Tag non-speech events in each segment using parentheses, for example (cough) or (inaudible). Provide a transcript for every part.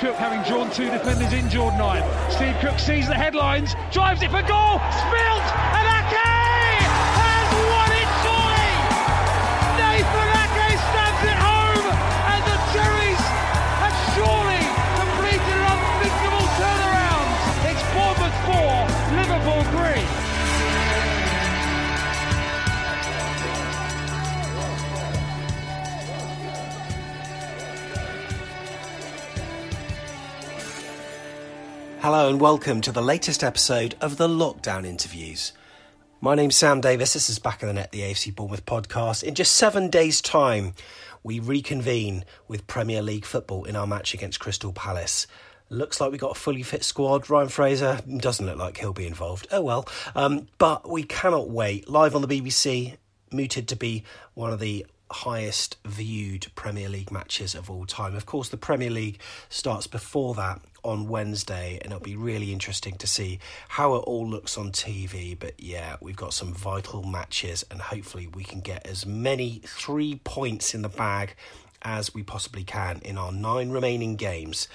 Cook, having drawn two defenders in Jordan nine. Steve Cook sees the headlines, drives it for goal, spilt, and Ake Hello and welcome to the latest episode of the Lockdown Interviews. My name's Sam Davis. This is Back of the Net, the AFC Bournemouth podcast. In just seven days' time, we reconvene with Premier League football in our match against Crystal Palace. Looks like we got a fully fit squad. Ryan Fraser doesn't look like he'll be involved. Oh well. Um, but we cannot wait. Live on the BBC, mooted to be one of the highest viewed Premier League matches of all time. Of course, the Premier League starts before that on Wednesday, and it'll be really interesting to see how it all looks on TV. But yeah, we've got some vital matches, and hopefully, we can get as many three points in the bag as we possibly can in our nine remaining games.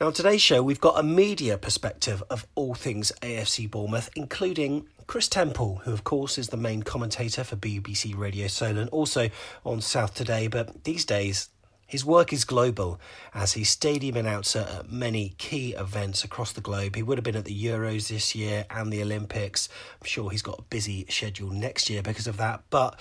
Now, on today's show, we've got a media perspective of all things AFC Bournemouth, including Kris Temple, who, of course, is the main commentator for BBC Radio Solent, also on South Today. But these days, his work is global as he's stadium announcer at many key events across the globe. He would have been at the Euros this year and the Olympics. I'm sure he's got a busy schedule next year because of that. But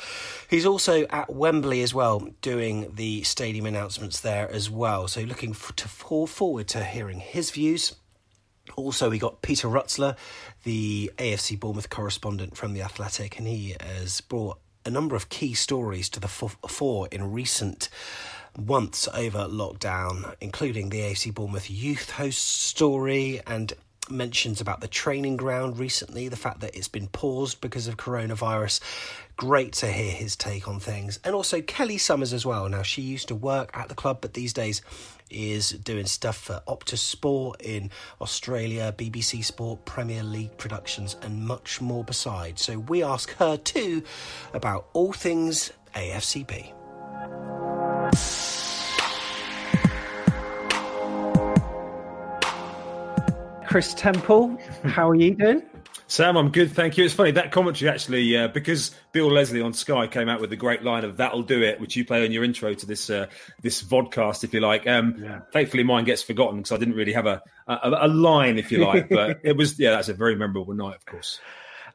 he's also at Wembley as well, doing the stadium announcements there as well. So looking to fall forward to hearing his views. Also, we got Peter Rutzler, the AFC Bournemouth correspondent from The Athletic, and he has brought a number of key stories to the fore in recent months over lockdown, including the AFC Bournemouth youth host story and mentions about the training ground recently, the fact that it's been paused because of coronavirus. Great to hear his take on things. And also Kelly Somers as well. Now, she used to work at the club, but these days is doing stuff for Optus Sport in Australia, BBC Sport, Premier League productions, and much more besides. So we ask her too about all things AFCB. Kris Temple, how are you doing? Sam, I'm good, thank you. It's funny that commentary actually, uh, because Bill Leslie on Sky came out with the great line of "That'll do it," which you play on your intro to this uh, this vodcast, if you like. Um, Yeah. Thankfully, mine gets forgotten because I didn't really have a, a a line, if you like. (laughs) But it was yeah, that's a very memorable night, of course.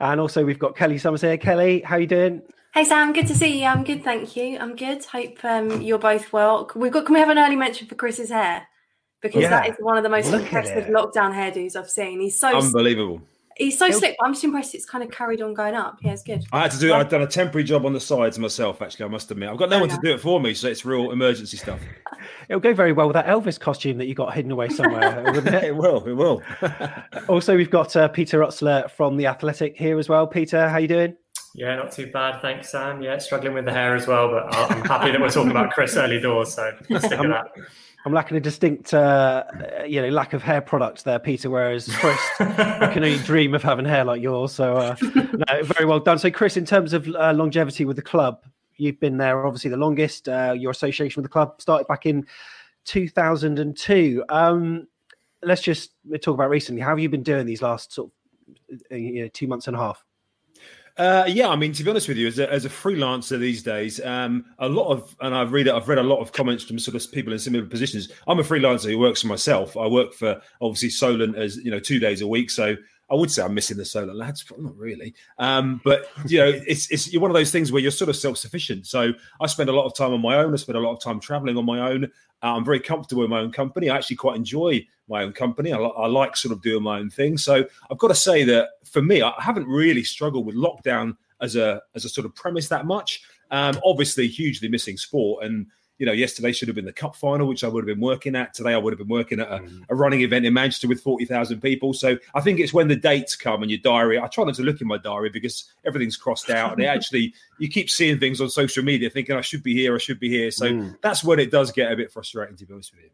And also we've got Kelly Somers here. Kelly, how are you doing? Hey Sam, good to see you. I'm good, thank you. I'm good. Hope um, you're both well. We've got. Can we have an early mention for Kris's hair? Because that Yeah. is one of the most Look impressive lockdown hairdos I've seen. He's so Unbelievable. He's so slick. But I'm just impressed it's kind of carried on going up. Yeah, it's good. I had to do. I've done a temporary job on the sides myself. Actually, I must admit, I've got no Oh, one to do it for me, so it's real emergency stuff. (laughs) It'll go very well with that Elvis costume that you got hidden away somewhere, (laughs) wouldn't it? it will. It will. (laughs) also, we've got uh, Peter Rutzler from the Athletic here as well. Peter, how you doing? Yeah, not too bad, thanks, Sam. Yeah, struggling with the hair as well, but I'm happy that we're talking about Kris early doors, so let's stick with that. I'm lacking a distinct, uh, you know, lack of hair products there, Peter. Whereas Kris, I can only dream of having hair like yours. So, uh, no, very well done. So, Kris, in terms of uh, longevity with the club, you've been there obviously the longest. Uh, your association with the club started back in 2002. Um, let's just talk about recently. How have you been doing these last sort of, uh, you know, two months and a half? Uh, yeah, I mean, to be honest with you, as a, as a freelancer these days, um, a lot of, and I've read, I've read a lot of comments from sort of people in similar positions. I'm a freelancer who works for myself. I work for obviously Solent as you know two days a week, so I would say I'm missing the Solent lads, but not really. Um, but you know, (laughs) it's it's you're one of those things where you're sort of self sufficient. So I spend a lot of time on my own. I spend a lot of time traveling on my own. Uh, I'm very comfortable in my own company. I actually quite enjoy my own company. I, I like sort of doing my own thing. So I've got to say that for me, I haven't really struggled with lockdown as a as a sort of premise that much. Um, obviously, hugely missing sport, and you know, yesterday should have been the cup final, which I would have been working at. Today, I would have been working at a, a running event in Manchester with forty thousand people. So I think it's when the dates come and your diary. I try not to look in my diary because everything's crossed out, and it (laughs) actually you keep seeing things on social media, thinking I should be here, I should be here. So that's when it does get a bit frustrating, to be honest with you.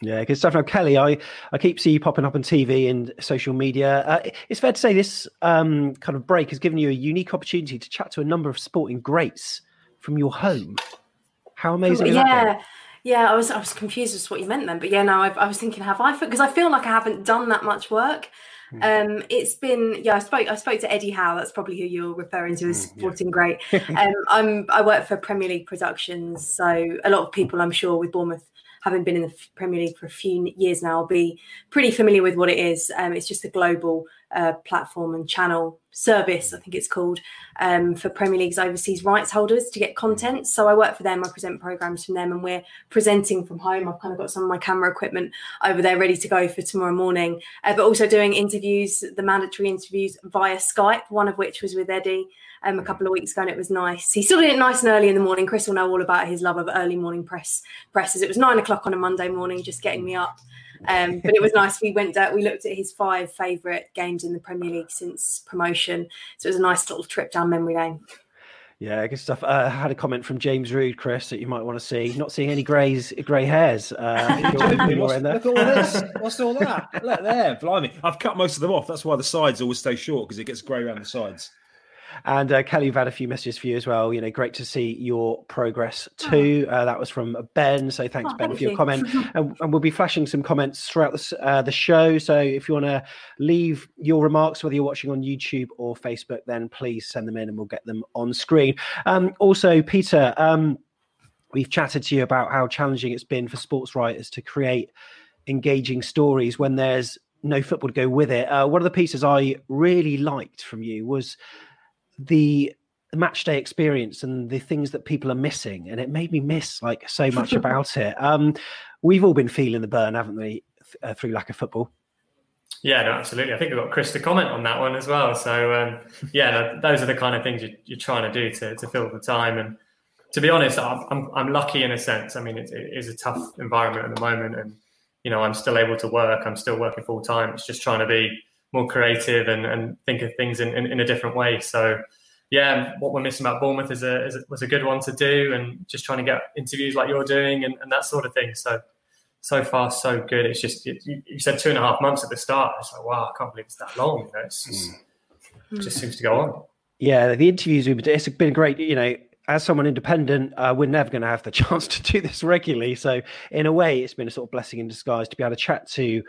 Yeah, good stuff. Now, Kelly, I, I keep seeing you popping up on TV and social media. Uh, it's fair to say this um, kind of break has given you a unique opportunity to chat to a number of sporting greats from your home. How amazing yeah. Yeah, I was I was confused as to what you meant then, but yeah, no, I, I was thinking, have I? Because I feel like I haven't done that much work. Hmm. Um, it's been yeah. I spoke I spoke to Eddie Howe. That's probably who you're referring to as sporting great. (laughs) Um, I'm I work for Premier League Productions, so a lot of people I'm sure with Bournemouth having been in the Premier League for a few years now, I'll be pretty familiar with what it is. Um, it's just a global uh, platform and channel service, I think it's called, um, for Premier League's overseas rights holders to get content. So I work for them, I present programs from them, and we're presenting from home. I've kind of got some of my camera equipment over there ready to go for tomorrow morning, uh, but also doing interviews, the mandatory interviews via Skype, one of which was with Eddie. Um, a couple of weeks ago, and it was nice. He still did it nice and early in the morning. Kris will know all about his love of early morning press presses. It was nine o'clock on a Monday morning, just getting me up. Um, but it was (laughs) nice. We went down, we looked at his five favourite games in the Premier League since promotion. So it was a nice little trip down memory lane. Yeah, good stuff. Uh, I had a comment from James Rood, Kris, that you might want to see. Not seeing any greys, grey hairs. Uh, you're- you're What's, in there. look at all this. (laughs) What's all that? Look there, blimey. I've cut most of them off. That's why the sides always stay short because it gets grey around the sides. And uh, Kelly, we've had a few messages for you as well. You know, great to see your progress too. Uh, that was from Ben. So thanks, Oh, Ben, thank for your you. comment. (laughs) and, and we'll be flashing some comments throughout the, uh, the show. So if you want to leave your remarks, whether you're watching on YouTube or Facebook, then please send them in and we'll get them on screen. Um, also, Peter, um, we've chatted to you about how challenging it's been for sports writers to create engaging stories when there's no football to go with it. Uh, one of the pieces I really liked from you was the match day experience and the things that people are missing and it made me miss like so much (laughs) about it um we've all been feeling the burn haven't we uh, through lack of football Yeah, no, absolutely. I think we've got Chris to comment on that one as well. So, um, yeah, those are the kind of things you, you're trying to do to, to fill the time. And to be honest, I'm, I'm, I'm lucky in a sense. I mean, it, it is a tough environment at the moment, and you know, I'm still able to work. I'm still working full time. It's just trying to be more creative and, and think of things in, in, in a different way. So, yeah, what we're missing about Bournemouth is a, is a was a good one to do, and just trying to get interviews like you're doing and, and that sort of thing. So, so far so good. It's just you, you said two and a half months at the start. It's like wow, I can't believe it's that long. You know, it's just, it just seems to go on. yeah the interviews we've been, it's been great you know as someone independent, uh, we're never going to have the (laughs) chance to do this regularly. So, in a way, it's been a sort of blessing in disguise to be able to chat to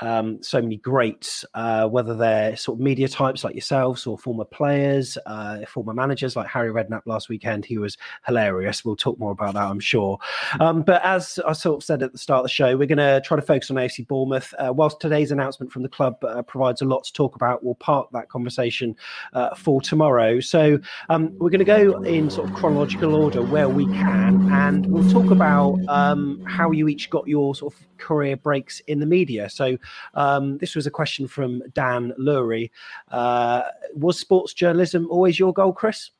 um, so many greats, uh, whether they're sort of media types like yourselves or former players, uh, former managers like Harry Redknapp last weekend. He was hilarious. We'll talk more about that, I'm sure. Um, but as I sort of said at the start of the show, we're going to try to focus on AFC Bournemouth. Uh, whilst today's announcement from the club uh, provides a lot to talk about, we'll park that conversation uh, for tomorrow. So, um, we're going to go in sort of chronological order where we can, and we'll talk about um, how you each got your sort of career breaks in the media. So, um, this was a question from Dan Lurie. Uh, was sports journalism always your goal, Kris?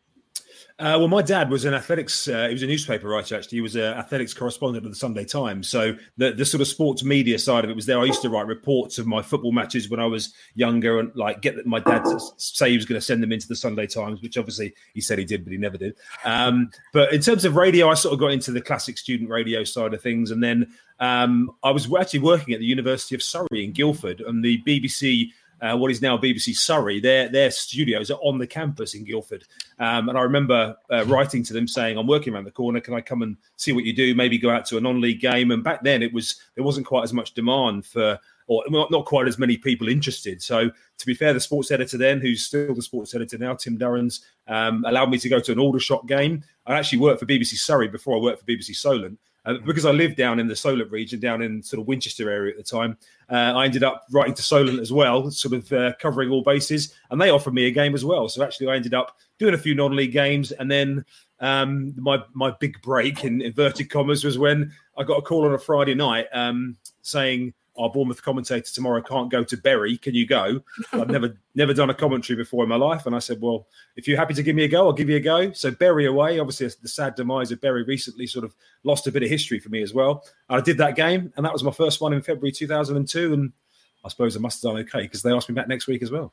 Uh, well, my dad was an athletics. Uh, he was a newspaper writer. Actually, he was an athletics correspondent of the Sunday Times. So the the sort of sports media side of it was there. I used to write reports of my football matches when I was younger, and like get my dad to say he was going to send them into the Sunday Times, which obviously he said he did, but he never did. Um, but in terms of radio, I sort of got into the classic student radio side of things, and then um, I was actually working at the University of Surrey in Guildford, and the BBC uh, what is now BBC Surrey, their their studios are on the campus in Guildford. Um, and I remember uh, writing to them saying, "I'm working around the corner. Can I come and see what you do? Maybe go out to a non-league game." And back then, it was there wasn't quite as much demand for, or not, not quite as many people interested. So to be fair, the sports editor then, who's still the sports editor now, Tim Durrans, um, allowed me to go to an Aldershot game. I actually worked for BBC Surrey before I worked for BBC Solent. Uh, because I lived down in the Solent region, down in sort of Winchester area at the time, uh, I ended up writing to Solent as well, sort of uh, covering all bases, and they offered me a game as well. So actually, I ended up doing a few non-league games, and then um, my my big break in inverted commas was when I got a call on a Friday night um, saying our Bournemouth commentator tomorrow can't go to Bury. Can you go? (laughs) I've never never done a commentary before in my life, and I said, well, if you're happy to give me a go, I'll give you a go. So Bury away. Obviously, the sad demise of Bury recently sort of lost a bit of history for me as well. I did that game, and that was my first one in February 2002, and I suppose I must have done okay because they asked me back next week as well.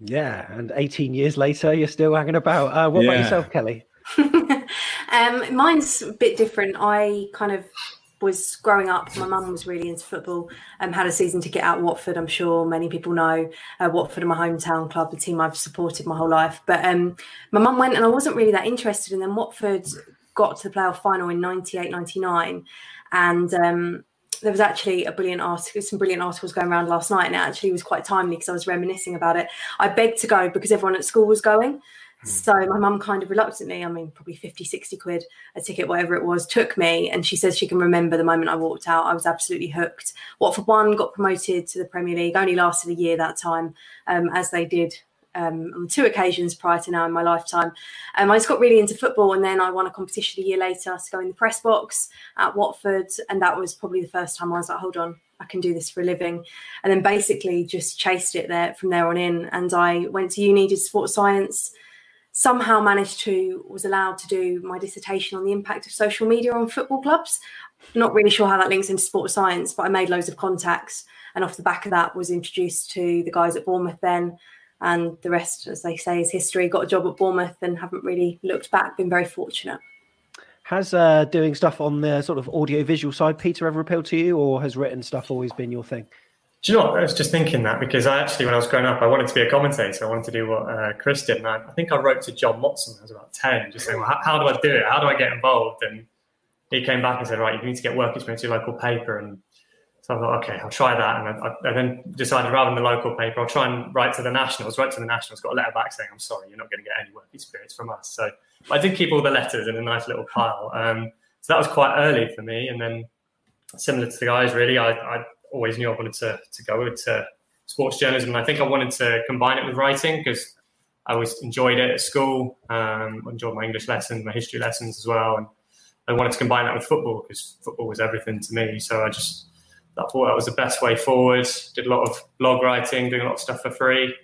Yeah, and 18 years later, you're still hanging about. Uh, what yeah. about yourself, Kelly? (laughs) um, mine's a bit different. I kind of was growing up, my mum was really into football. Um, had a season ticket at Watford. I'm sure many people know uh, Watford are my hometown club, the team I've supported my whole life. But um, my mum went, and I wasn't really that interested. And then Watford got to the playoff final in 98, 99. and um, there was actually a brilliant article, some brilliant articles going around last night, and it actually was quite timely because I was reminiscing about it. I begged to go because everyone at school was going. Hmm. So my mum kind of reluctantly, I mean, probably 50, 60 quid a ticket, whatever it was, took me. And she says she can remember the moment I walked out. I was absolutely hooked. Watford one got promoted to the Premier League, only lasted a year that time, um, as they did um, on two occasions prior to now in my lifetime. Um, I just got really into football, and then I won a competition a year later to go in the press box at Watford, and that was probably the first time I was like, "Hold on, I can do this for a living," and then basically just chased it there from there on in. And I went to uni, did sports science. Somehow managed to was allowed to do my dissertation on the impact of social media on football clubs. Not really sure how that links into sports science, but I made loads of contacts, and off the back of that, was introduced to the guys at Bournemouth then and the rest, as they say, is history. Got a job at Bournemouth and haven't really looked back. Been very fortunate. Has uh, doing stuff on the sort of audio visual side, Peter, ever appealed to you, or has written stuff always been your thing? Do you know what? I was just thinking that because I actually, when I was growing up, I wanted to be a commentator. I wanted to do what uh, Chris did. And I, I, think I wrote to John Motson when I was about 10, just saying, well, how, how, do I do it? How do I get involved? And he came back and said, right, you need to get work experience at your local paper. And so I thought, okay, I'll try that. And I, I, then decided rather than the local paper, I'll try and write to the Nationals. Write to the Nationals, got a letter back saying, I'm sorry, you're not going to get any work experience from us. So I did keep all the letters in a nice little pile. Um, so that was quite early for me. And then similar to the guys, really, I, I always knew I wanted to, to go into sports journalism. And I think I wanted to combine it with writing because I always enjoyed it at school. Um, enjoyed my English lessons, my history lessons as well. And I wanted to combine that with football because football was everything to me. So I just thought that was the best way forward. Did a lot of blog writing, doing a lot of stuff for free.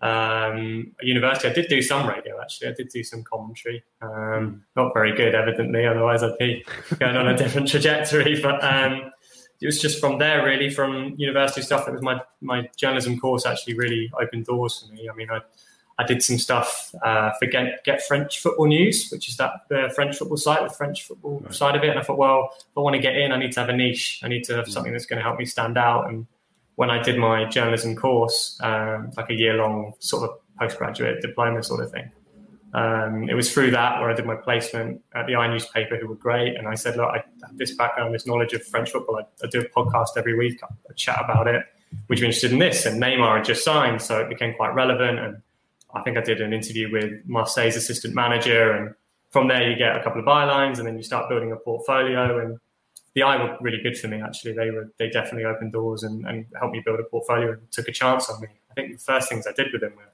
Um, at university, I did do some radio actually. I did do some commentary. Um, not very good, evidently. Otherwise, I'd be (laughs) going on a different trajectory. But um, it was just from there, really, from university stuff. That was my my journalism course. Actually, really opened doors for me. I mean, I I did some stuff uh, for Get, Get French Football News, which is that the French football site, the French football right. side of it. And I thought, well, if I want to get in, I need to have a niche. I need to have mm. something that's going to help me stand out. And when I did my journalism course, um, like a year long sort of postgraduate diploma sort of thing, um, it was through that where I did my placement at the I newspaper, who were great. And I said, look, I have this background, this knowledge of French football. I, I do a podcast every week, I, chat about it. Would you be interested in this? And Neymar had just signed, so it became quite relevant. And I think I did an interview with Marseille's assistant manager, and from there you get a couple of bylines, and then you start building a portfolio. And the i were really good for me. Actually, they were they definitely opened doors and, and helped me build a portfolio and took a chance on me. I think the first things I did with them were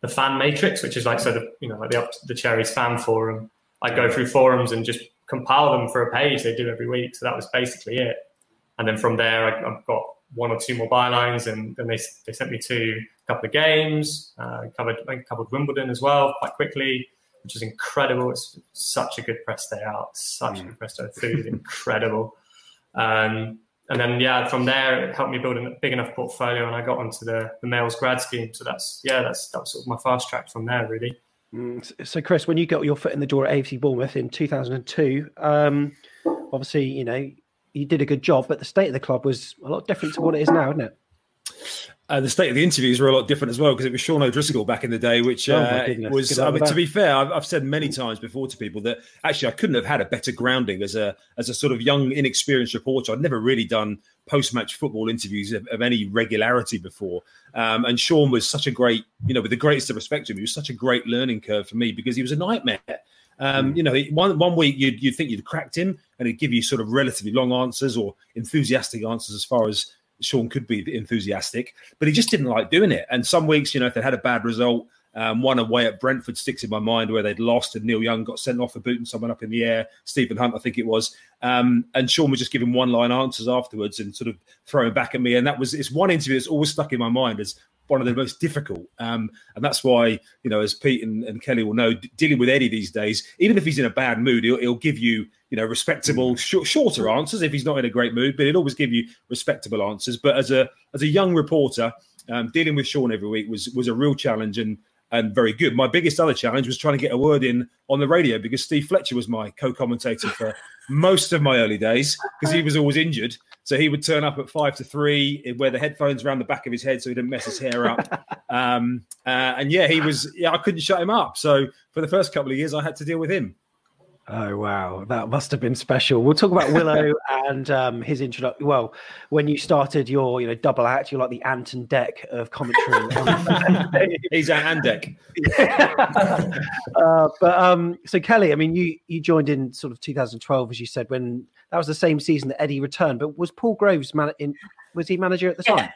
the fan matrix, which is like so the you know like the the cherries fan forum. I'd go through forums and just compile them for a page they do every week. So that was basically it. And then from there, I, have got one or two more bylines, and then they, they sent me to a couple of games. Uh, covered I covered Wimbledon as well quite quickly, which is incredible. It's such a good press day out. Such mm. a good press day. Food incredible. Um, and then yeah, from there it helped me build a big enough portfolio, and I got onto the, the Mail's grad scheme. So that's yeah, that's that was sort of my fast track from there really. Mm, so, Kris, when you got your foot in the door at AFC Bournemouth in 2002, um, obviously, you know, you did a good job, but the state of the club was a lot different to what it is now, isn't it? Uh, the state of the interviews were a lot different as well because it was Sean O'Driscoll back in the day, which oh uh, was. I mean, to be fair, I've, I've, said many times before to people that actually I couldn't have had a better grounding as a as a sort of young, inexperienced reporter. I'd never really done post match football interviews of, of, any regularity before, um, and Sean was such a great, you know, with the greatest of respect to him, he was such a great learning curve for me because he was a nightmare. Um, mm. You know, one one week you'd, you'd think you'd cracked him, and he'd give you sort of relatively long answers or enthusiastic answers as far as Sean could be enthusiastic, but he just didn't like doing it. And some weeks, you know, if they had a bad result, um, one away at Brentford sticks in my mind where they'd lost and Neil Young got sent off for booting someone up in the air, Stephen Hunt, I think it was. Um, and Sean was just giving one line answers afterwards and sort of throwing back at me. And that was it's one interview that's always stuck in my mind as one of the most difficult. Um, and that's why, you know, as Pete and, and Kelly will know, d- dealing with Eddie these days, even if he's in a bad mood, he'll, he'll give you, you know, respectable, mm. sh- shorter answers if he's not in a great mood, but he'll always give you respectable answers. But as a as a young reporter, um, dealing with Sean every week was was a real challenge and and very good. My biggest other challenge was trying to get a word in on the radio because Steve Fletcher was my co-commentator for most of my early days because he was always injured. So he would turn up at five to three, wear the headphones around the back of his head so he didn't mess his hair up. (laughs) Um, uh, and yeah, he was. Yeah, I couldn't shut him up. So for the first couple of years, I had to deal with him. Oh wow, that must have been special. We'll talk about Willo (laughs) and um, his introduction. Well, when you started your, you know, double act, you're like the Ant and Dec of commentary. (laughs) He's Ant and Dec. uh, but um, so Kelly, I mean, you you joined in sort of 2012, as you said, when that was the same season that Eddie returned. But was Paul Groves man- in, was he manager at the time?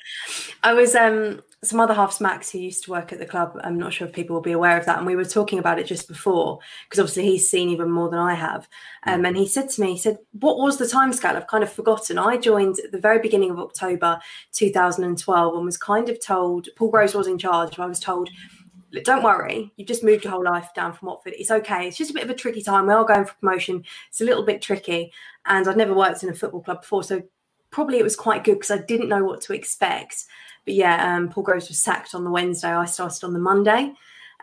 I was. Um, some other halves, Max, who used to work at the club. I'm not sure if people will be aware of that, and we were talking about it just before because obviously he's seen even more than I have. Um, and he said to me, he said, "What was the timescale? I've kind of forgotten. I joined at the very beginning of October 2012 and was kind of told Paul Groves was in charge. I was told." don't worry, you've just moved your whole life down from Watford. It's okay. It's just a bit of a tricky time. We are going for promotion. It's a little bit tricky. And I'd never worked in a football club before. So probably it was quite good because I didn't know what to expect. But yeah, um, Paul Groves was sacked on the Wednesday. I started on the Monday.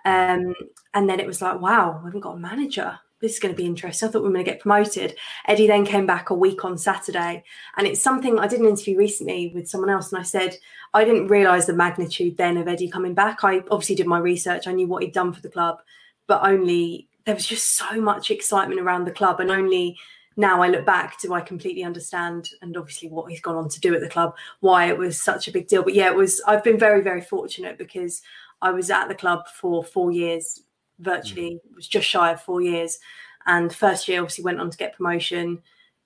Um, and then it was like, wow, we haven't got a manager. This is going to be interesting. I thought we were going to get promoted. Eddie then came back a week on Saturday. And it's something I did an interview recently with someone else. And I said, I didn't realize the magnitude then of Eddie coming back. I obviously did my research. I knew what he'd done for the club, but only there was just so much excitement around the club and only now I look back, do I completely understand and obviously what he's gone on to do at the club, why it was such a big deal. But yeah, it was I've been very, very fortunate because I was at the club for four years, virtually mm. was just shy of four years. And first year obviously went on to get promotion,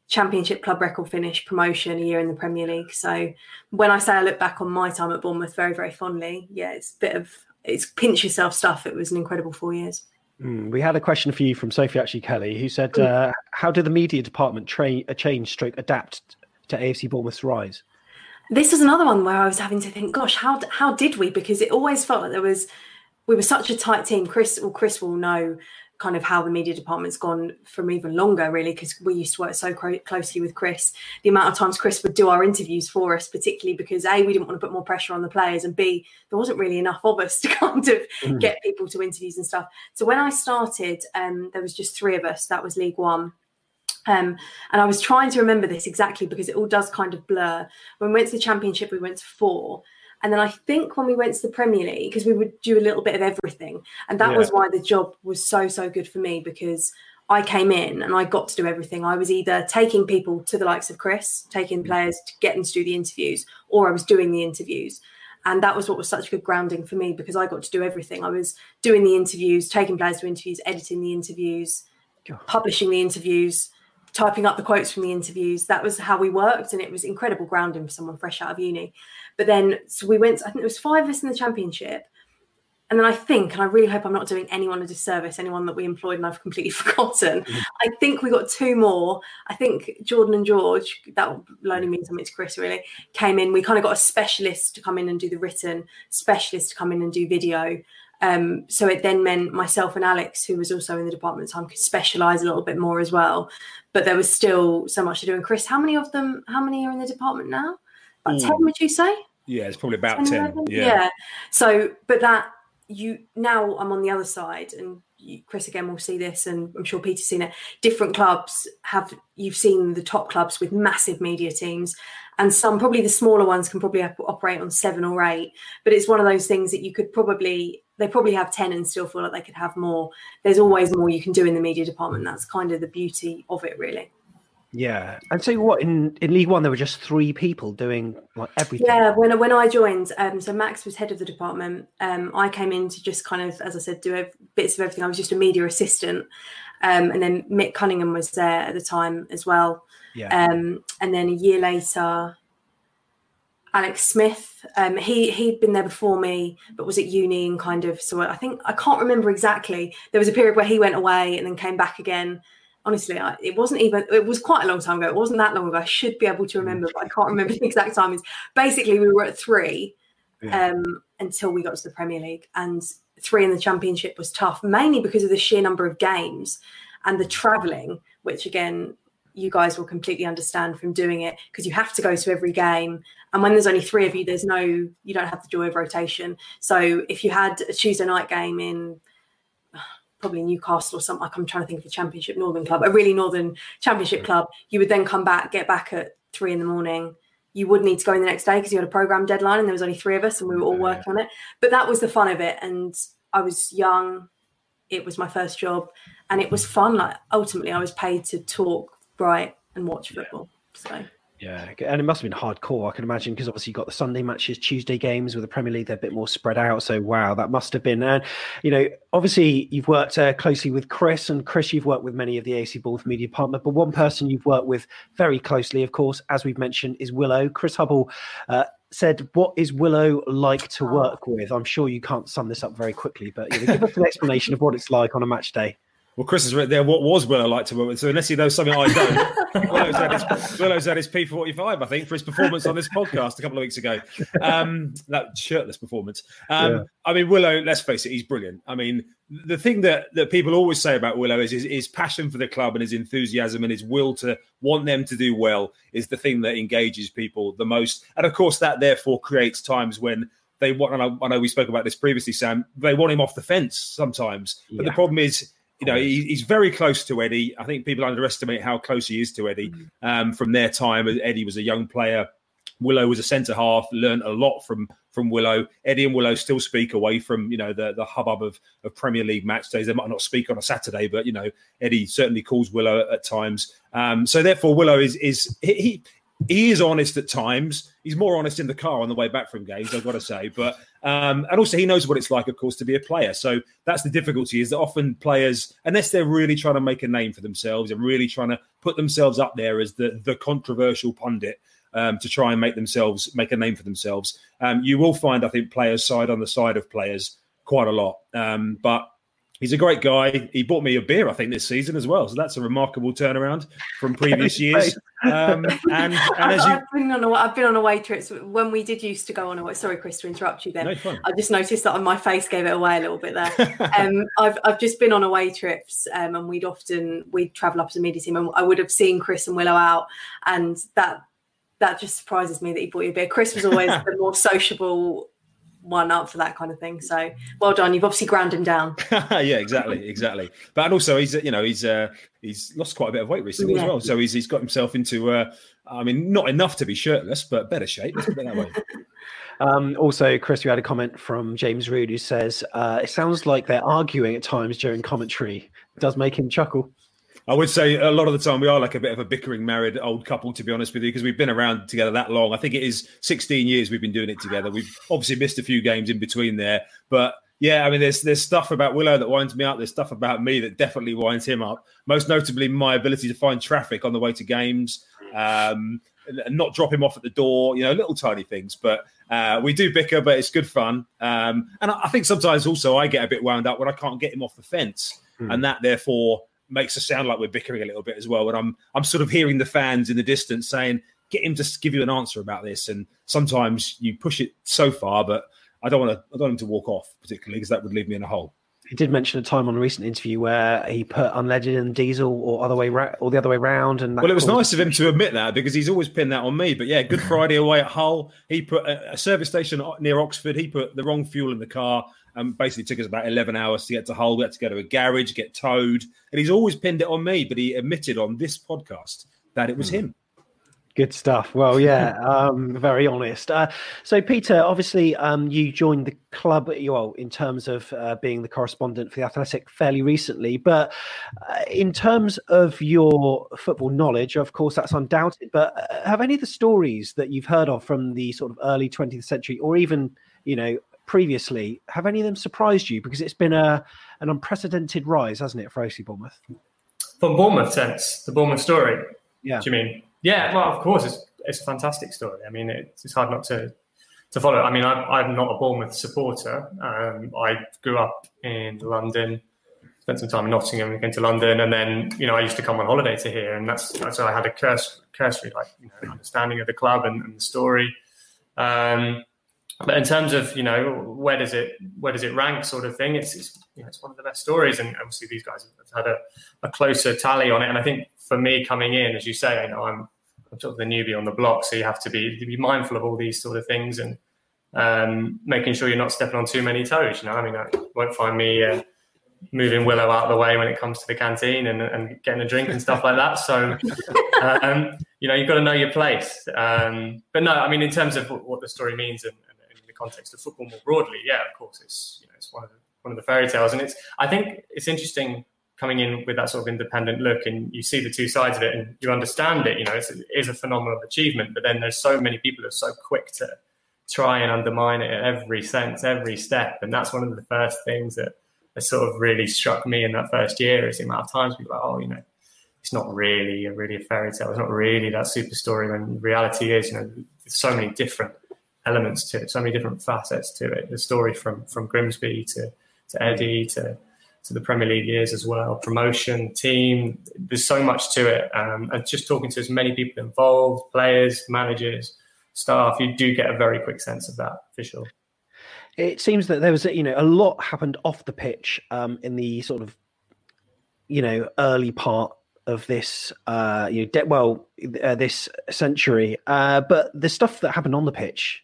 championship club record finish, promotion, a year in the Premier League. So when I say I look back on my time at Bournemouth very, very fondly, yeah, it's a bit of it's pinch yourself stuff. It was an incredible four years. Mm, we had a question for you from Sophie actually Kelly, who said, uh, "How did the media department train a change, stroke adapt to AFC Bournemouth's rise?" This was another one where I was having to think, "Gosh, how how did we?" Because it always felt like there was we were such a tight team. Kris, well, Kris will know kind of how the media department's gone from even longer, really, because we used to work so cro- closely with Kris. The amount of times Kris would do our interviews for us, particularly because A, we didn't want to put more pressure on the players, and B, there wasn't really enough of us (laughs) to kind of mm. get people to interviews and stuff. So when I started, um, there was just three of us. That was League One. Um, and I was trying to remember this exactly because it all does kind of blur. When we went to the championship, we went to four. And then I think when we went to the Premier League, because we would do a little bit of everything. And that yeah. was why the job was so, so good for me because I came in and I got to do everything. I was either taking people to the likes of Kris, taking mm. players to get them to do the interviews, or I was doing the interviews. And that was what was such a good grounding for me because I got to do everything. I was doing the interviews, taking players to interviews, editing the interviews, publishing the interviews, typing up the quotes from the interviews. That was how we worked. And it was incredible grounding for someone fresh out of uni. But then, so we went, I think there was five of us in the championship. and then I think, and I really hope I'm not doing anyone a disservice, anyone that we employed and I've completely (laughs) forgotten. Mm. I think we got two more. I think Jordan and George, that will only mean something to Kris really, came in. We kind of got a specialist to come in and do the written, specialist to come in and do video. Um, so it then meant myself and Alex, who was also in the department at the time, could specialise a little bit more as well. But there was still so much to do. And Kris, how many of them? How many are in the department now? About mm. ten, would you say? Yeah, it's probably about 10. 10 yeah. yeah. So, but that you now I'm on the other side, and Kris again will see this, and I'm sure Peter's seen it. Different clubs have you've seen the top clubs with massive media teams, and some probably the smaller ones can probably operate on seven or eight. But it's one of those things that you could probably they probably have ten and still feel like they could have more. There's always more you can do in the media department. That's kind of the beauty of it, really. Yeah, and so what in in League One there were just three people doing like everything. Yeah, when when I joined, um, so Max was head of the department. Um, I came in to just kind of, as I said, do bits of everything. I was just a media assistant, um, and then Mick Cunningham was there at the time as well. Yeah. Um, and then a year later, Alex Smith. Um, he he'd been there before me, but was at uni and kind of. So I think I can't remember exactly. There was a period where he went away and then came back again honestly, I, it wasn't even, it was quite a long time ago. It wasn't that long ago. I should be able to remember, but I can't remember (laughs) the exact timings. Basically, we were at three yeah. um, until we got to the Premier League. And three in the Championship was tough, mainly because of the sheer number of games and the travelling, which again, you guys will completely understand from doing it because you have to go to every game. And when there's only three of you, there's no, you don't have the joy of rotation. So if you had a Tuesday night game in, probably Newcastle or something like I'm trying to think of a championship northern club, a really northern championship mm. club, you would then come back, get back at three in the morning. You would need to go in the next day because you had a program deadline and there was only three of us and we were all working on it. But that was the fun of it. And I was young. It was my first job and it was fun. Like ultimately I was paid to talk, write and watch football. So yeah, and it must have been hardcore. I can imagine because obviously you got the Sunday matches, Tuesday games with the Premier League. They're a bit more spread out. So wow, that must have been. And you know, obviously you've worked uh, closely with Kris, and Kris, you've worked with many of the AC Bournemouth media department. But one person you've worked with very closely, of course, as we've mentioned, is Willo. Chris Hubble uh, said, "What is Willo like to work with?" I'm sure you can't sum this up very quickly, but you know, give us an explanation of what it's like on a match day. Well, Chris has written there what was Willo like to work with. So unless he knows something I don't, (laughs) Willo's, had his, Willo's had his P45, I think, for his performance on this podcast a couple of weeks ago. Um, that shirtless performance. Um, yeah. I mean, Willo, let's face it, he's brilliant. I mean, the thing that, that people always say about Willo is his, his passion for the club and his enthusiasm and his will to want them to do well is the thing that engages people the most. And of course, that therefore creates times when they want, and I, I know we spoke about this previously, Sam, they want him off the fence sometimes. But yeah. the problem is, you know, he, he's very close to Eddie. I think people underestimate how close he is to Eddie mm-hmm. um, from their time. Eddie was a young player. Willo was a centre half, learned a lot from from Willo. Eddie and Willo still speak away from you know the the hubbub of, of Premier League match days. They might not speak on a Saturday, but you know Eddie certainly calls Willo at, at times. Um, so therefore, Willo is is he he is honest at times. He's more honest in the car on the way back from games, I've got to say. But um, and also he knows what it's like, of course, to be a player. So that's the difficulty is that often players, unless they're really trying to make a name for themselves and really trying to put themselves up there as the the controversial pundit. Um, to try and make themselves make a name for themselves, um, you will find, I think, players side on the side of players quite a lot. Um, but He's a great guy. He bought me a beer, I think, this season as well. So that's a remarkable turnaround from previous (laughs) years. Um, and, and as you... I've been on a, I've been on away trips when we did used to go on a. Sorry, Kris, to interrupt you. Then no, I just noticed that on my face gave it away a little bit there. (laughs) um, I've I've just been on away trips, um, and we'd often we'd travel up as a media team, and I would have seen Kris and Willo out, and that that just surprises me that he bought you a beer. Kris was always (laughs) the more sociable one up for that kind of thing. So well done. You've obviously ground him down. (laughs) yeah, exactly, exactly. But and also he's you know he's uh, he's lost quite a bit of weight recently yeah. as well. So he's he's got himself into uh, I mean not enough to be shirtless, but better shape. Let's put it that way. (laughs) Um, also, Kris, you had a comment from James Rood who says uh, it sounds like they're arguing at times during commentary. It does make him chuckle. I would say a lot of the time we are like a bit of a bickering married old couple, to be honest with you, because we've been around together that long. I think it is 16 years we've been doing it together. We've obviously missed a few games in between there, but yeah, I mean, there's there's stuff about Willo that winds me up. There's stuff about me that definitely winds him up. Most notably, my ability to find traffic on the way to games. Um, and not drop him off at the door. You know, little tiny things, but uh, we do bicker, but it's good fun. Um, and I, I think sometimes also I get a bit wound up when I can't get him off the fence, Hmm. and that therefore makes us sound like we're bickering a little bit as well. And I'm I'm sort of hearing the fans in the distance saying, "Get him to give you an answer about this." And sometimes you push it so far, but I don't want to. I don't want him to walk off particularly because that would leave me in a hole. He did mention a time on a recent interview where he put unleaded in diesel or other way ra- or the other way round. And Well, it was nice of him to admit that because he's always pinned that on me. But yeah, Good (laughs) Friday away at Hull, he put a, a service station near Oxford. He put the wrong fuel in the car and basically took us about 11 hours to get to Hull. We had to go to a garage, get towed. And he's always pinned it on me, but he admitted on this podcast that it was him. Good stuff. Well, yeah, um, very honest. Uh, so, Peter, obviously, um, you joined the club, well, in terms of uh, being the correspondent for the Athletic fairly recently. But uh, in terms of your football knowledge, of course, that's undoubted. But uh, have any of the stories that you've heard of from the sort of early 20th century, or even, you know, previously, have any of them surprised you? Because it's been a an unprecedented rise, hasn't it, for AC Bournemouth? From Bournemouth sense, the Bournemouth story. Yeah. Do you mean? Yeah, well, of course, it's, it's a fantastic story. I mean, it's, it's hard not to to follow. I mean, I'm, I'm not a Bournemouth supporter. Um, I grew up in London, spent some time in Nottingham, came to London, and then you know I used to come on holiday to here, and that's that's how I had a curse, cursory like you know understanding of the club and, and the story. Um, but in terms of you know where does it where does it rank sort of thing, it's, it's you know it's one of the best stories, and obviously these guys have had a, a closer tally on it. And I think for me coming in, as you say, you know I'm I'm sort of the newbie on the block, so you have to be to be mindful of all these sort of things and um, making sure you're not stepping on too many toes. You know, I mean, you won't find me uh, moving Willo out of the way when it comes to the canteen and, and getting a drink and stuff like that. So, (laughs) um, you know, you've got to know your place. Um, but no, I mean, in terms of what, the story means and, and in the context of football more broadly, yeah, of course, it's you know, it's one of the, one of the fairy tales, and it's I think it's interesting coming in with that sort of independent look and you see the two sides of it and you understand it you know it's, it is a phenomenal achievement but then there's so many people who are so quick to try and undermine it at every sense every step. And that's one of the first things that, sort of really struck me in that first year is the amount of times people are like oh you know it's not really a really a fairy tale. It's not really that super story when reality is you know so many different elements to it so many different facets to it the story from from grimsby to to eddie to to the Premier League years as well, promotion, team. There's so much to it. Um, and just talking to as many people involved, players, managers, staff, you do get a very quick sense of that for sure. It seems that there was, you know, a lot happened off the pitch um, in the sort of, you know, early part of this, uh, you know, de- well, uh, this century. Uh, but the stuff that happened on the pitch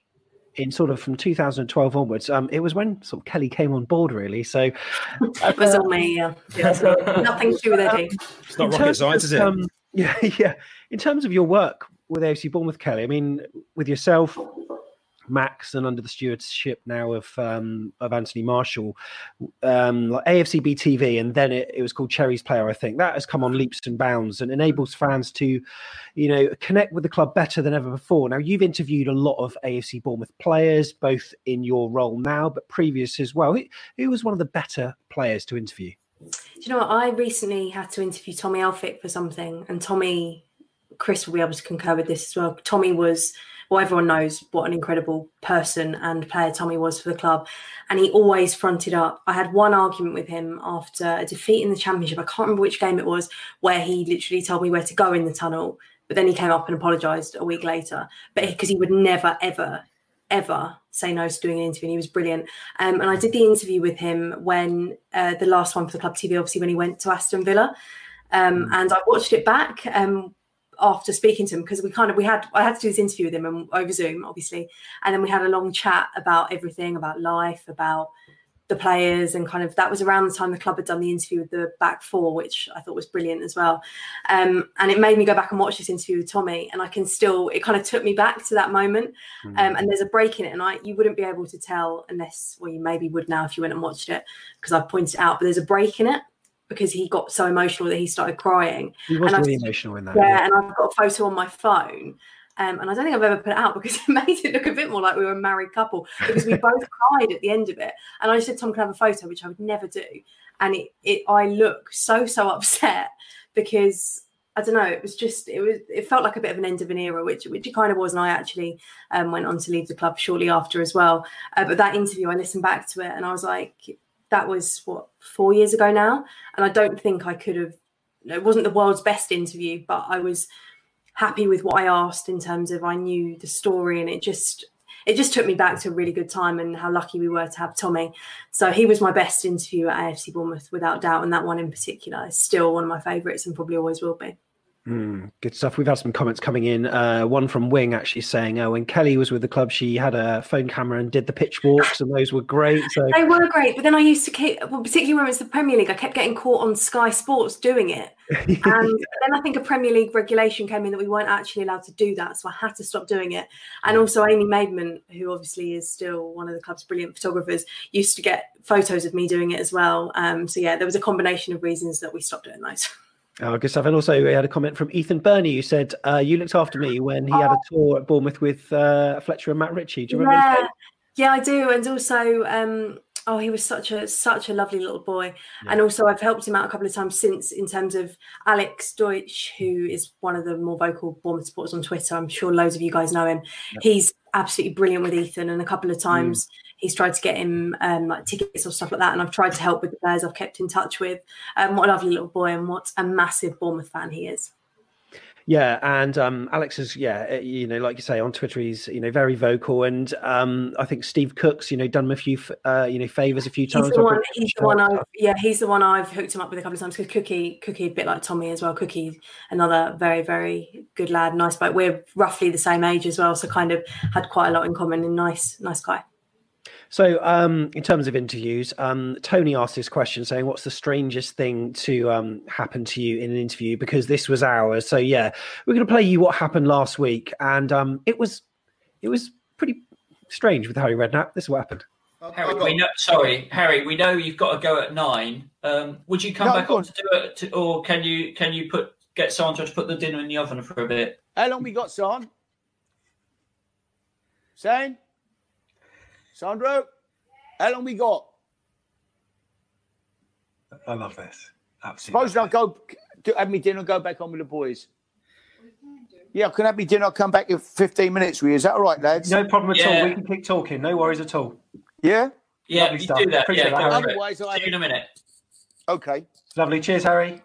in sort of from 2012 onwards, um, it was when sort of Kelly came on board, really. So it was on me. Yeah. Yeah, so nothing to do with Eddie. It's not In rocket terms science, of, is it? um, (laughs) yeah, yeah. In terms of your work with AFC Bournemouth, Kelly, I mean, with yourself, Max, and under the stewardship now of um, of Anthony Marshall, um, like AFC BTV, and then it, it was called Cherries Player. I think that has come on leaps and bounds and enables fans to, you know, connect with the club better than ever before. Now, you've interviewed a lot of AFC Bournemouth players, both in your role now, but previous as well. Who, who was one of the better players to interview? Do you know what? I recently had to interview Tommy Elphick for something, and Tommy, Kris will be able to concur with this as well. Tommy was, well, everyone knows what an incredible person and player Tommy was for the club, and he always fronted up. I had one argument with him after a defeat in the championship. I can't remember which game it was, where he literally told me where to go in the tunnel, but then he came up and apologised a week later. But because he would never, ever, ever say no to doing an interview. And he was brilliant. Um, and I did the interview with him when uh, the last one for the club TV, obviously when he went to Aston Villa. Um, and I watched it back um, after speaking to him because we kind of we had I had to do this interview with him and over Zoom, obviously, and then we had a long chat about everything, about life, about the players, and kind of that was around the time the club had done the interview with the back four, which I thought was brilliant as well. Um, and it made me go back and watch this interview with Tommy, and I can still it kind of took me back to that moment. Um, and there's a break in it, and I you wouldn't be able to tell unless well you maybe would now if you went and watched it because I've pointed it out. But there's a break in it because he got so emotional that he started crying. He was And I've- really emotional in that. yeah, and I've got a photo on my phone. Um, and I don't think I've ever put it out (laughs) because it made it look a bit more like we were a married couple because we (laughs) both cried at the end of it. And I said, Tom, can I have a photo, which I would never do. And it, it I look so, so upset because I don't know. It was just it was it felt like a bit of an end of an era, which which it kind of was. And I actually um, went on to leave the club shortly after as well. Uh, but that interview, I listened back to it, and I was like, that was what four years ago now, and I don't think I could have. It wasn't the world's best interview, but I was happy with what I asked in terms of I knew the story, and it just it just took me back to a really good time and how lucky we were to have Tommy. So he was my best interview at AFC Bournemouth without doubt, and that one in particular is still one of my favourites and probably always will be. Mm, good stuff. We've had some comments coming in. Uh, one from Wing actually saying, "Oh, when Kelly was with the club, she had a phone camera and did the pitch walks, and those were great." So they were great, but then I used to keep, well, particularly when it was the Premier League, I kept getting caught on Sky Sports doing it, (laughs) and then I think a Premier League regulation came in that we weren't actually allowed to do that, so I had to stop doing it. And also, Amy Maidman, who obviously is still one of the club's brilliant photographers, used to get photos of me doing it as well. Um, so yeah, there was a combination of reasons that we stopped doing those. (laughs) Oh, good stuff. And also, we had a comment from Ethan Burney who said, uh, You looked after me when he had a tour at Bournemouth with uh, Fletcher and Matt Ritchie. Do you remember? Yeah, yeah, I do. And also, um, oh, he was such a such a lovely little boy. Yeah. And also, I've helped him out a couple of times since in terms of Alex Deutsch, who is one of the more vocal Bournemouth supporters on Twitter. I'm sure loads of you guys know him. He's absolutely brilliant with Ethan. And a couple of times, mm he's tried to get him um, like tickets or stuff like that. And I've tried to help with the players I've kept in touch with. Um, what a lovely little boy and what a massive Bournemouth fan he is. Yeah, and um, Alex is yeah, eh, you know, like you say on Twitter, he's you know very vocal, and um, I think Steve Cook's you know done him a few uh, you know favors a few times. He's the one. He's the one I've yeah, he's the one I've hooked him up with a couple of times because Cookie, Cookie, a bit like Tommy as well. Cookie, another very very good lad, nice but We're roughly the same age as well, so kind of had quite a lot in common. And nice, nice guy. So, um, in terms of interviews, um, Tony asked this question saying, What's the strangest thing to um, happen to you in an interview? Because this was ours. So, yeah, we're going to play you what happened last week. And um, it was it was pretty strange with Harry Redknapp. This is what happened. Harry, we know, sorry, Harry. We know you've got to go at nine. Um, would you come no, back on to do it, to, or can you can you put get Sandra to put the dinner in the oven for a bit? How long we got, Son? Saying? Sandro, how long we got? I love this. Absolutely. Suppose I go do, have me dinner, and go back on with the boys. Yeah, I can have me dinner. I'll come back in 15 minutes with you. Is that all right, lads? No problem at yeah. all. We can keep talking. No worries at all. Yeah? Yeah, Lovely you stuff. do that. Appreciate yeah, that, Otherwise, I See you in a minute. Okay. Lovely. Cheers, Harry.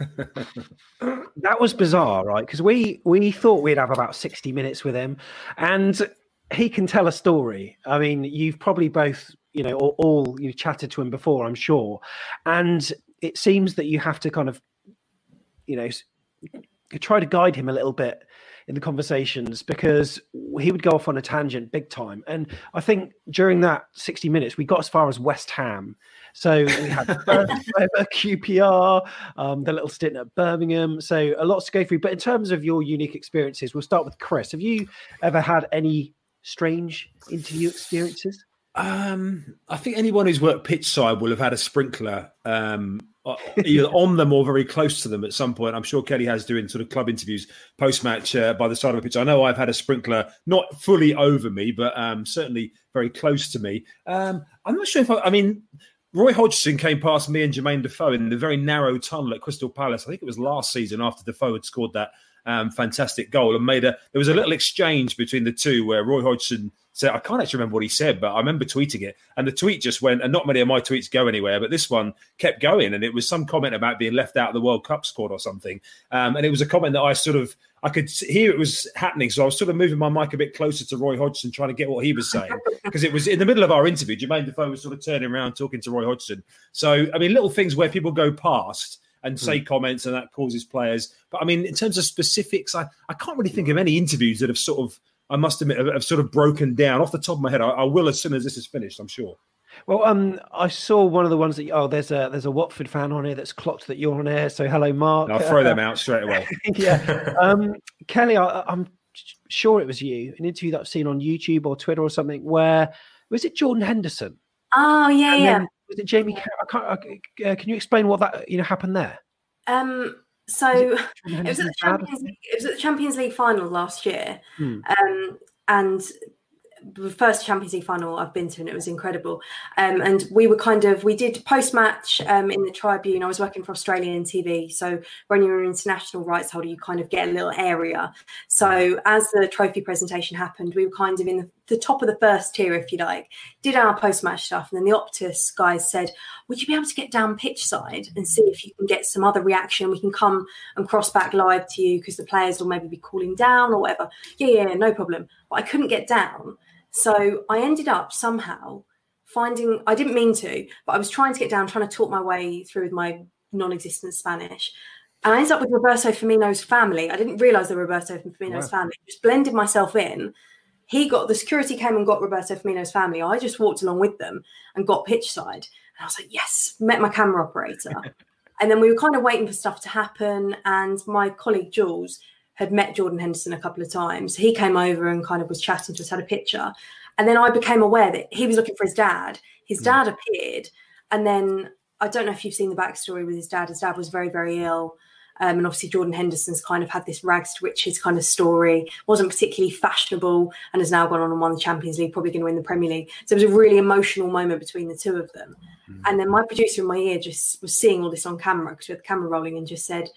(laughs) that was bizarre, right? Because we we thought we'd have about 60 minutes with him, and he can tell a story. I mean, you've probably both, you know, all, all you've chatted to him before, I'm sure, and it seems that you have to kind of, you know, try to guide him a little bit in the conversations because he would go off on a tangent big time. And I think during that 60 minutes, we got as far as West Ham. So we had (laughs) QPR, um, the little stint at Birmingham. So a lot to go through. But in terms of your unique experiences, we'll start with Kris. Have you ever had any strange interview experiences? Um, I think anyone who's worked pitch side will have had a sprinkler um, either on them or very close to them at some point. I'm sure Kelly has doing sort of club interviews post match uh, by the side of a pitch. I know I've had a sprinkler not fully over me, but um, certainly very close to me. Um, I'm not sure if I, I mean. Roy Hodgson came past me and Jermaine Defoe in the very narrow tunnel at Crystal Palace. I think it was last season after Defoe had scored that um, fantastic goal and made a. There was a little exchange between the two where Roy Hodgson said, I can't actually remember what he said, but I remember tweeting it, and the tweet just went. And not many of my tweets go anywhere, but this one kept going, and it was some comment about being left out of the World Cup squad or something. Um, and it was a comment that I sort of I could hear it was happening, so I was sort of moving my mic a bit closer to Roy Hodgson, trying to get what he was saying (laughs) because it was in the middle of our interview. Jermaine Defoe was sort of turning around talking to Roy Hodgson. So I mean, little things where people go past and say mm. comments, and that causes players. But I mean, in terms of specifics, I, I can't really think of any interviews that have sort of, I must admit, have, have sort of broken down off the top of my head. I, I, will as soon as this is finished, I'm sure. Well, um, I saw one of the ones that oh, there's a there's a Watford fan on here that's clocked that you're on air. So hello, Mark. I'll throw them (laughs) out straight away. (laughs) yeah, um, Kelly, I, I'm sure it was you, an interview that I've seen on YouTube or Twitter or something, where was it Jordan Henderson? Oh yeah, and yeah. Was it Jamie? I can't, uh, can you explain what that you know happened there? Um, so it, it, was at the Champions League, it was at the Champions League final last year, hmm. um, and the first Champions League final I've been to, and it was incredible. Um, and we were kind of we did post match um, in the Tribune. I was working for Australian TV, so when you're an international rights holder, you kind of get a little area. So as the trophy presentation happened, we were kind of in the, the top of the first tier, if you like. Did our post match stuff, and then the Optus guys said, "Would you be able to get down pitch side and see if you can get some other reaction? We can come and cross back live to you because the players will maybe be cooling down or whatever." Yeah, yeah, no problem. But I couldn't get down. So I ended up somehow finding, I didn't mean to, but I was trying to get down, trying to talk my way through with my non existent Spanish. And I ended up with Roberto Firmino's family. I didn't realize the Roberto Firmino's wow. family. Just blended myself in. He got the security came and got Roberto Firmino's family. I just walked along with them and got pitch side. And I was like, yes, met my camera operator. (laughs) and then we were kind of waiting for stuff to happen. And my colleague Jules had met Jordan Henderson a couple of times. He came over and kind of was chatting to us, had a picture. And then I became aware that he was looking for his dad. His hmm. dad appeared. And then I don't know if you've seen the backstory with his dad. His dad was very, very ill. Um, and obviously, Jordan Henderson's kind of had this rags to riches kind of story, wasn't particularly fashionable, and has now gone on and won the Champions League, probably going to win the Premier League. So it was a really emotional moment between the two of them. Mm. And then my producer in my ear just was seeing all this on camera because we had the camera rolling and just said,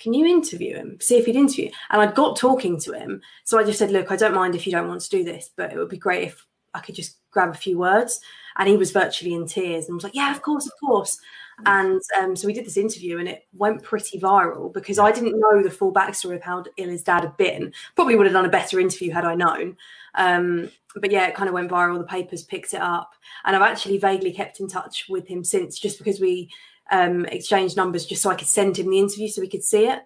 can you interview him? See if he'd interview. And I got talking to him. So I just said, look, I don't mind if you don't want to do this, but it would be great if I could just grab a few words. And he was virtually in tears and was like, yeah, of course, of course. And um, so we did this interview and it went pretty viral because I didn't know the full backstory of how ill his dad had been. Probably would have done a better interview had I known. Um, but yeah, it kind of went viral. The papers picked it up. And I've actually vaguely kept in touch with him since just because we um, exchange numbers just so I could send him the interview so we could see it.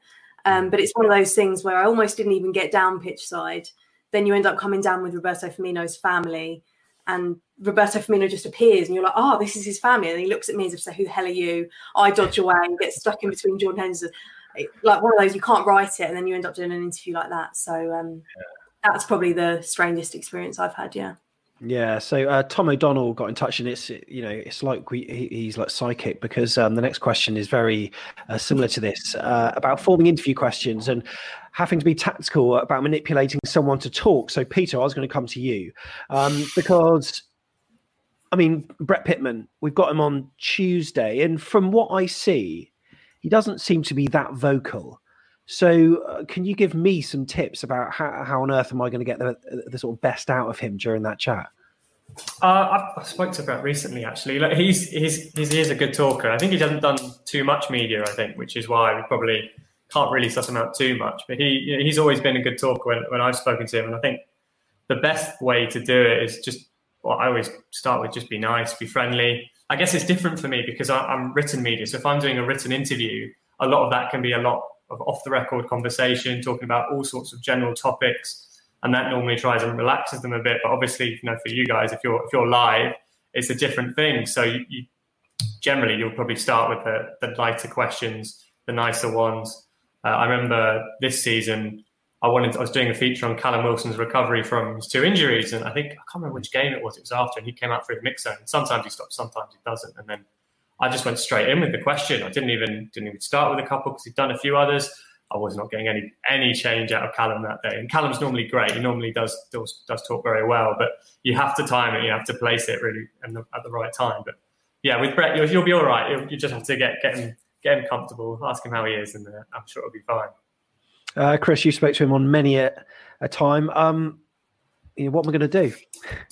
Um, but it's one of those things where I almost didn't even get down pitch side. Then you end up coming down with Roberto Firmino's family, and Roberto Firmino just appears, and you're like, "Oh, this is his family." And he looks at me as if to say, "Who the hell are you?" I dodge away and get stuck in between Jordan Henderson. Like one of those, you can't write it, and then you end up doing an interview like that. So um, that's probably the strangest experience I've had. Yeah. Yeah, so uh, Tom O'Donnell got in touch, and it's you know it's like we, he's like psychic because um, the next question is very uh, similar to this uh, about forming interview questions and having to be tactical about manipulating someone to talk. So Peter, I was going to come to you um, because I mean Brett Pitman, we've got him on Tuesday, and from what I see, he doesn't seem to be that vocal. So, uh, can you give me some tips about how, how on earth am I going to get the, the sort of best out of him during that chat? Uh, I, I spoke to Brett recently, actually. Like he's, he's he's he's a good talker. I think he hasn't done too much media. I think, which is why we probably can't really suss him out too much. But he he's always been a good talker when, when I've spoken to him, and I think the best way to do it is just well, I always start with just be nice, be friendly. I guess it's different for me because I, I'm written media. So if I'm doing a written interview, a lot of that can be a lot of off the record conversation, talking about all sorts of general topics, and that normally tries and relaxes them a bit. But obviously, you know, for you guys, if you're if you're live, it's a different thing. So you, you generally you'll probably start with the, the lighter questions, the nicer ones. Uh, I remember this season. I wanted. I was doing a feature on Callum Wilson's recovery from his two injuries, and I think I can't remember which game it was. It was after, and he came out for his mix zone. Sometimes he stops, sometimes he doesn't, and then I just went straight in with the question. I didn't even didn't even start with a couple because he'd done a few others. I was not getting any any change out of Callum that day. And Callum's normally great. He normally does does, does talk very well, but you have to time it. You have to place it really at the right time. But yeah, with Brett, you'll, you'll be all right. You'll, you just have to get get him get him comfortable, ask him how he is, and uh, I'm sure it'll be fine. Uh, Kris, you spoke to him on many a, a time. Um, you know, what am I going to do?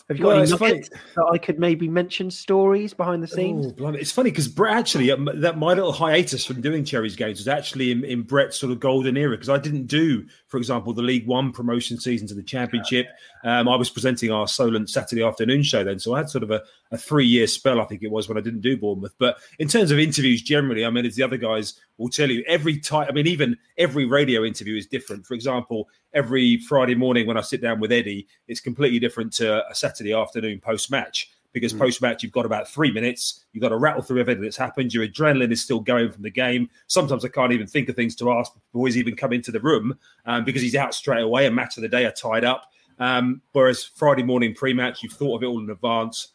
Have you got well, any nuggets that I could maybe mention stories behind the scenes? Oh, it's funny because Brett actually um, that my little hiatus from doing Cherries games was actually in, in Brett's sort of golden era because I didn't do, for example, the League One promotion season to the Championship. Um, I was presenting our Solent Saturday afternoon show then, so I had sort of a, a three year spell, I think it was, when I didn't do Bournemouth. But in terms of interviews generally, I mean, as the other guys will tell you, every time, I mean, even every radio interview is different. For example, every Friday morning when I sit down with Eddie, it's completely different to a Saturday afternoon post match because mm. post match you've got about three minutes. You've got to rattle through everything that's happened. Your adrenaline is still going from the game. Sometimes I can't even think of things to ask before he's even come into the room um, because he's out straight away and match of the day are tied up. Um, whereas Friday morning pre match, you've thought of it all in advance.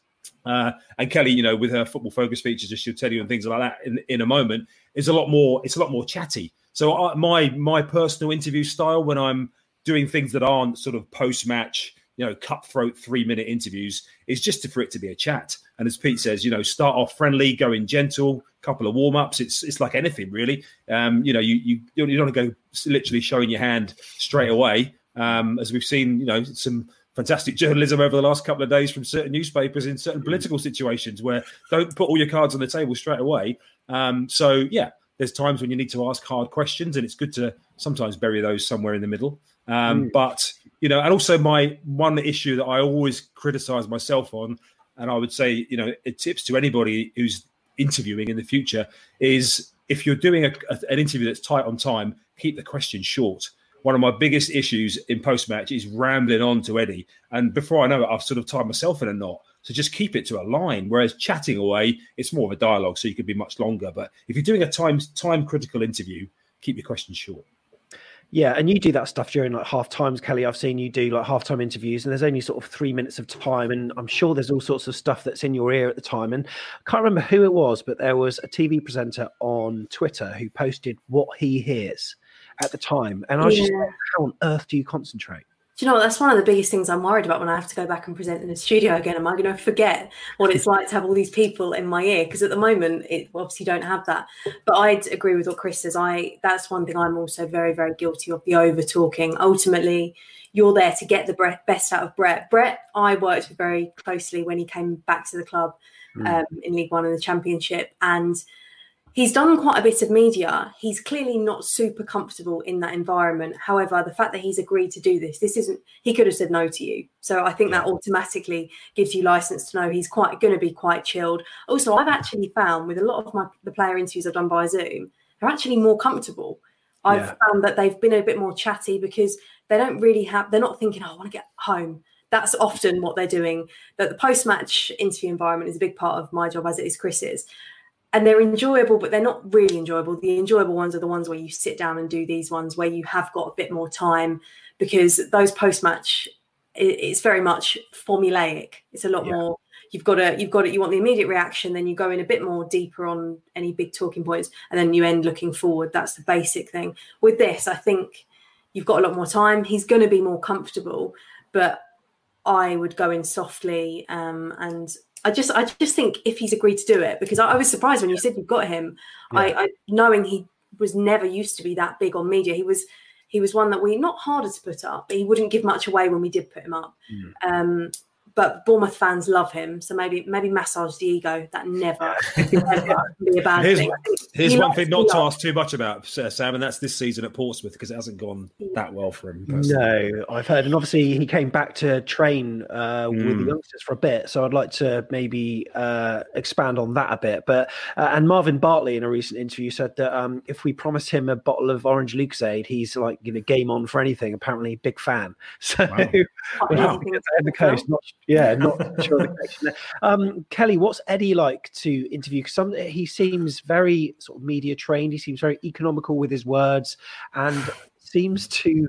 Uh, and Kelly, you know, with her football focus features, as she'll tell you and things like that in, in a moment, is a lot more. It's a lot more chatty. So I, my my personal interview style when I'm doing things that aren't sort of post match you know cutthroat three minute interviews is just for it to be a chat. And as Pete says, you know, start off friendly, go in gentle, couple of warm ups. It's it's like anything really. Um, you know, you you you don't want to go literally showing your hand straight away. Um, as we've seen, you know, some fantastic journalism over the last couple of days from certain newspapers in certain political situations where don't put all your cards on the table straight away. Um, so yeah, there's times when you need to ask hard questions, and it's good to sometimes bury those somewhere in the middle. Um, mm. But you know, and also my one issue that I always criticise myself on, and I would say, you know, it tips to anybody who's interviewing in the future is if you're doing a, a, an interview that's tight on time, keep the question short. One of my biggest issues in post match is rambling on to Eddie, and before I know it, I've sort of tied myself in a knot. So just keep it to a line. Whereas chatting away, it's more of a dialogue, so you could be much longer. But if you're doing a time time critical interview, keep your questions short. Yeah, and you do that stuff during like half times, Kelly. I've seen you do like half time interviews, and there's only sort of three minutes of time, and I'm sure there's all sorts of stuff that's in your ear at the time. And I can't remember who it was, but there was a TV presenter on Twitter who posted what he hears at the time, and I was yeah. just, how on earth do you concentrate? Do you know what? That's one of the biggest things I'm worried about when I have to go back and present in the studio again. Am I going to forget what it's like to have all these people in my ear? Because at the moment, it obviously don't have that. But I'd agree with what Kris says. I that's one thing I'm also very, very guilty of the over talking. Ultimately, you're there to get the best out of Brett. Brett, I worked with very closely when he came back to the club mm. um, in League One and the Championship, and he's done quite a bit of media. He's clearly not super comfortable in that environment. However, the fact that he's agreed to do this, this isn't, he could have said no to you. So I think that automatically gives you license to know he's quite going to be quite chilled. Also, I've actually found with a lot of my the player interviews I've done by Zoom, they're actually more comfortable. I've yeah. found that they've been a bit more chatty because they don't really have, they're not thinking, oh, I want to get home that's often what they're doing. That the post match interview environment is a big part of my job, as it is Kris's and they're enjoyable, but they're not really enjoyable. The enjoyable ones are the ones where you sit down and do these ones where you have got a bit more time because those post match, it's very much formulaic. It's a lot yeah. more. You've got to, you've got it. You want the immediate reaction, then you go in a bit more deeper on any big talking points, and then you end looking forward. That's the basic thing. With this, I think you've got a lot more time. He's going to be more comfortable, but I would go in softly um, and I just I just think if he's agreed to do it because I, I was surprised when you said you've got him. Yeah. I, I knowing he was never used to be that big on media. He was he was one that we not harder to put up, but he wouldn't give much away when we did put him up. Mm. Um, but Bournemouth fans love him, so maybe maybe massage the ego. That never, never (laughs) be a bad here's, thing. Here's one thing not to ask too much about, Sam, and that's this season at Portsmouth because it hasn't gone that well for him. Personally. No, I've heard, and obviously he came back to train uh, mm. with the hmm. youngsters for a bit, so I'd like to maybe uh, expand on that a bit. But uh, and Marvin Bartley in a recent interview said that um, if we promised him a bottle of orange Lucozade, he's like you know game on for anything. Apparently, big fan. (laughs) So wow. (laughs) wow. the coast, not yeah, (laughs) not sure the connection Um, Kelly, what's Eddie like to interview? Because some he seems very sort of media trained. He seems very economical with his words, and seems to,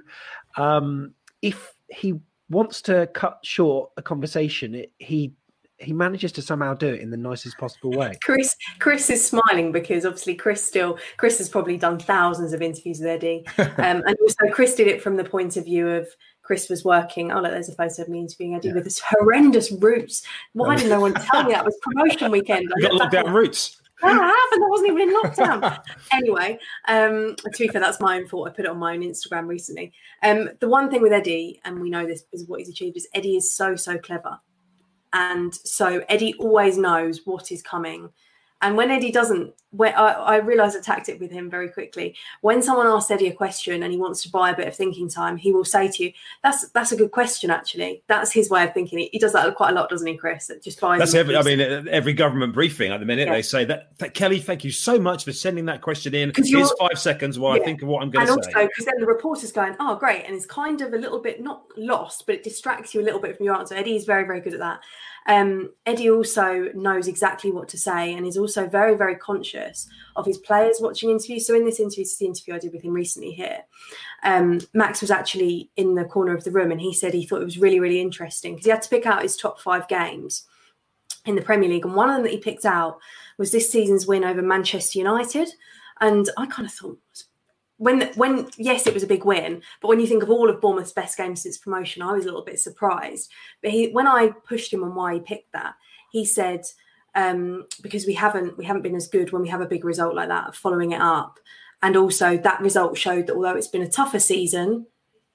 um, if he wants to cut short a conversation, it, he he manages to somehow do it in the nicest possible way. Kris Kris is smiling because obviously Kris still Kris has probably done thousands of interviews with Eddie, (laughs) um, and also Kris did it from the point of view of Kris was working. Oh, look, there's a photo of me interviewing Eddie yeah. with his (laughs) horrendous roots. Why didn't no one (laughs) tell me that was promotion weekend? You got locked down roots. I haven't. I wasn't even in lockdown. anyway, um, to be fair, that's my own fault. I put it on my own Instagram recently. Um, the one thing with Eddie, and we know this is what he's achieved, is Eddie is so so clever, and so Eddie always knows what is coming and when Eddie doesn't, when I, I realize a tactic with him very quickly. When someone asks Eddie a question and he wants to buy a bit of thinking time, he will say to you, "That's that's a good question, actually." That's his way of thinking. He does that quite a lot, doesn't he, Kris? It just buys. That's every. I mean, every government briefing at the minute yeah. they say that, that, Kelly, thank you so much for sending that question in. Here's five seconds while yeah. I think of what I'm going to say. And also, because then the reporter's going, "Oh, great," and it's kind of a little bit not lost, but it distracts you a little bit from your answer. Eddie is very, very good at that. Um, Eddie also knows exactly what to say and is also very, very conscious of his players watching interviews. So in this interview, this is the interview I did with him recently here. Um, Max was actually in the corner of the room and he said he thought it was really, really interesting because he had to pick out his top five games in the Premier League. And one of them that he picked out was this season's win over Manchester United. And I kind of thought when when yes, it was a big win, but when you think of all of Bournemouth's best games since promotion, I was a little bit surprised. But he, when I pushed him on why he picked that, he said um, because we haven't we haven't been as good when we have a big result like that, following it up, and also that result showed that although it's been a tougher season,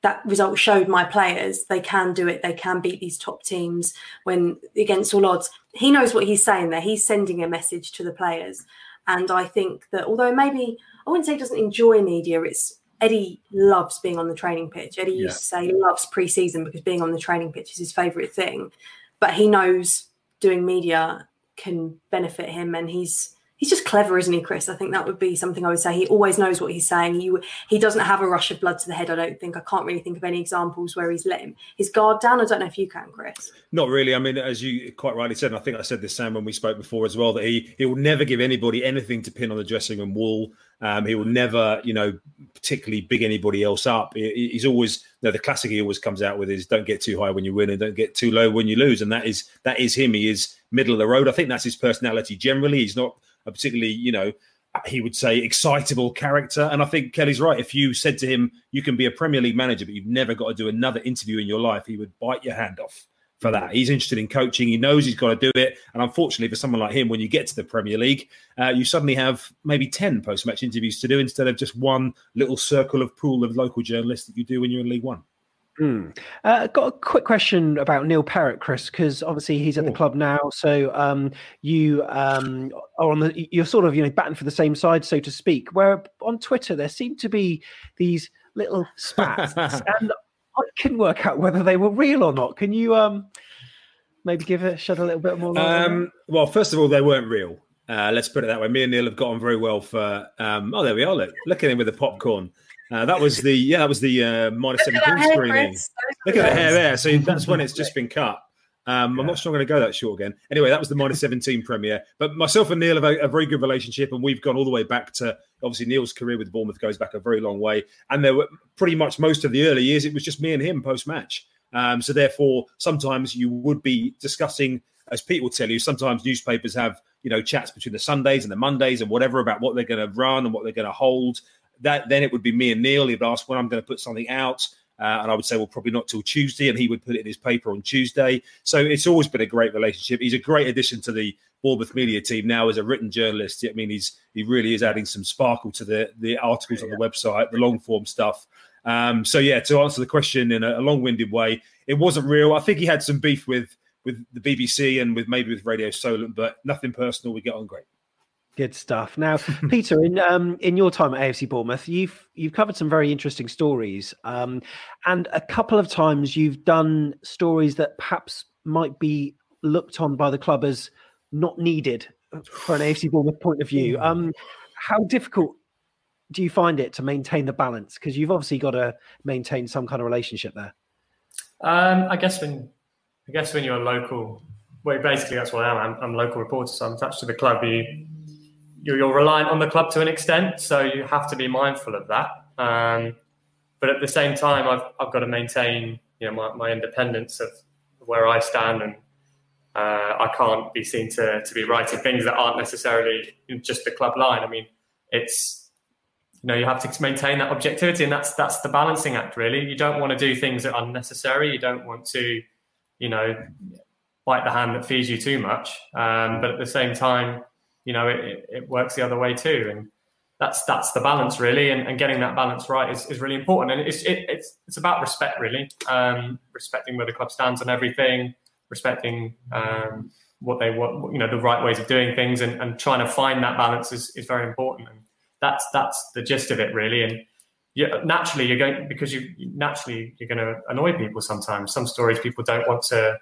that result showed my players they can do it. They can beat these top teams when against all odds. He knows what he's saying there. He's sending a message to the players, and I think that although maybe I wouldn't say he doesn't enjoy media. It's Eddie loves being on the training pitch. Eddie used to say he loves pre-season because being on the training pitch is his favourite thing. But he knows doing media can benefit him, and he's he's just clever, isn't he, Kris? I think that would be something I would say. He always knows what he's saying. He he doesn't have a rush of blood to the head. I don't think. I can't really think of any examples where he's let him his guard down. I don't know if you can, Kris. Not really. I mean, as you quite rightly said, and I think I said this Sam when we spoke before as well, that he he will never give anybody anything to pin on the dressing room wall. Um, he will never, you know, particularly big anybody else up. He, he's always, you know, the classic he always comes out with is don't get too high when you win and don't get too low when you lose. And that is that is him. He is middle of the road. I think that's his personality generally. He's not a particularly, you know, he would say excitable character. And I think Kelly's right. If you said to him, you can be a Premier League manager, but you've never got to do another interview in your life, he would bite your hand off for that. He's interested in coaching. He knows he's got to do it. And unfortunately, for someone like him, when you get to the Premier League, uh, you suddenly have maybe 10 post match interviews to do instead of just one little circle of pool of local journalists that you do when you're in League One. Mm. Uh, got a quick question about Neil Perrett, Kris, because obviously he's at the club now. So um, you um, are on the you're sort of you know batting for the same side, so to speak. Where on Twitter there seem to be these little spats, (laughs) and I couldn't work out whether they were real or not. Can you um, maybe give it shed a little bit more? Um, well, first of all, they weren't real. Uh, let's put it that way. Me and Neil have got on very well for. Um, oh, there we are. Look, look at him with the popcorn. Uh, that was the yeah, that was the uh, minus Look seventeen screening. Look at the hair there. So that's when it's (laughs) just been cut. Um, I'm not sure I'm going to go that short again. Anyway, that was the minus 17 premiere. But myself and Neil have a, a very good relationship, and we've gone all the way back to obviously Neil's career with Bournemouth goes back a very long way. And there were pretty much most of the early years, it was just me and him post match. Um, so therefore, sometimes you would be discussing, as Pete will tell you, sometimes newspapers have you know chats between the Sundays and the Mondays and whatever about what they're going to run and what they're going to hold. That then it would be me and Neil. He'd ask when I'm going to put something out. Uh, and I would say, well, probably not till Tuesday. And he would put it in his paper on Tuesday. So it's always been a great relationship. He's a great addition to the Bournemouth media team now as a written journalist. I mean, he's he really is adding some sparkle to the the articles on the website, the long form stuff. Um, so yeah, to answer the question in a, a long winded way, it wasn't real. I think he had some beef with with the BBC and with maybe with Radio Solent, but nothing personal. We get on great. Good stuff. Now, (laughs) Peter, in um, in your time at AFC Bournemouth, you've you've covered some very interesting stories, um, and a couple of times you've done stories that perhaps might be looked on by the club as not needed for an AFC Bournemouth point of view. Um, how difficult do you find it to maintain the balance? Because you've obviously got to maintain some kind of relationship there. Um, I guess when I guess when you're a local, well, basically that's what I am. I'm, I'm a local reporter, so I'm attached to the club. You you're, reliant on the club to an extent, so you have to be mindful of that. Um, but at the same time, I've I've got to maintain you know my, my independence of where I stand, and uh, I can't be seen to to be writing things that aren't necessarily just the club line. I mean, it's you know you have to maintain that objectivity, and that's that's the balancing act. Really, you don't want to do things that are unnecessary. You don't want to, you know, bite the hand that feeds you too much. Um, but at the same time, you know, it, it, works the other way too, and that's that's the balance really, and, and getting that balance right is, is really important. And it's it, it's it's about respect really, um, respecting where the club stands on everything, respecting um, what they want, you know, the right ways of doing things, and, and trying to find that balance is, is very important. And that's that's the gist of it really. And yeah, naturally you're going because you naturally you're going to annoy people sometimes. Some stories people don't want to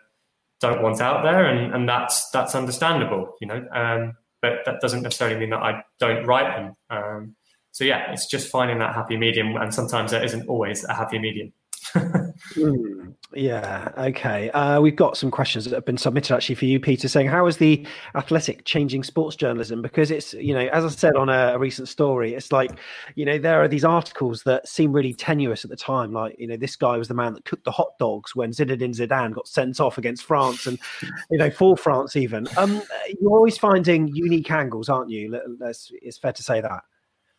don't want out there, and, and that's that's understandable, you know. Um, but that doesn't necessarily mean that I don't write them. Um, so yeah, it's just finding that happy medium, and sometimes there isn't always a happy medium. (laughs) Hmm, yeah. Okay. Uh, we've got some questions that have been submitted actually for you, Peter, saying how is the athletic changing sports journalism? Because it's you know, as I said on a, a recent story, it's like you know there are these articles that seem really tenuous at the time. Like you know, this guy was the man that cooked the hot dogs when Zinedine Zidane got sent off against France, and you know, for France even. Um, you're always finding unique angles, aren't you? It's fair to say that.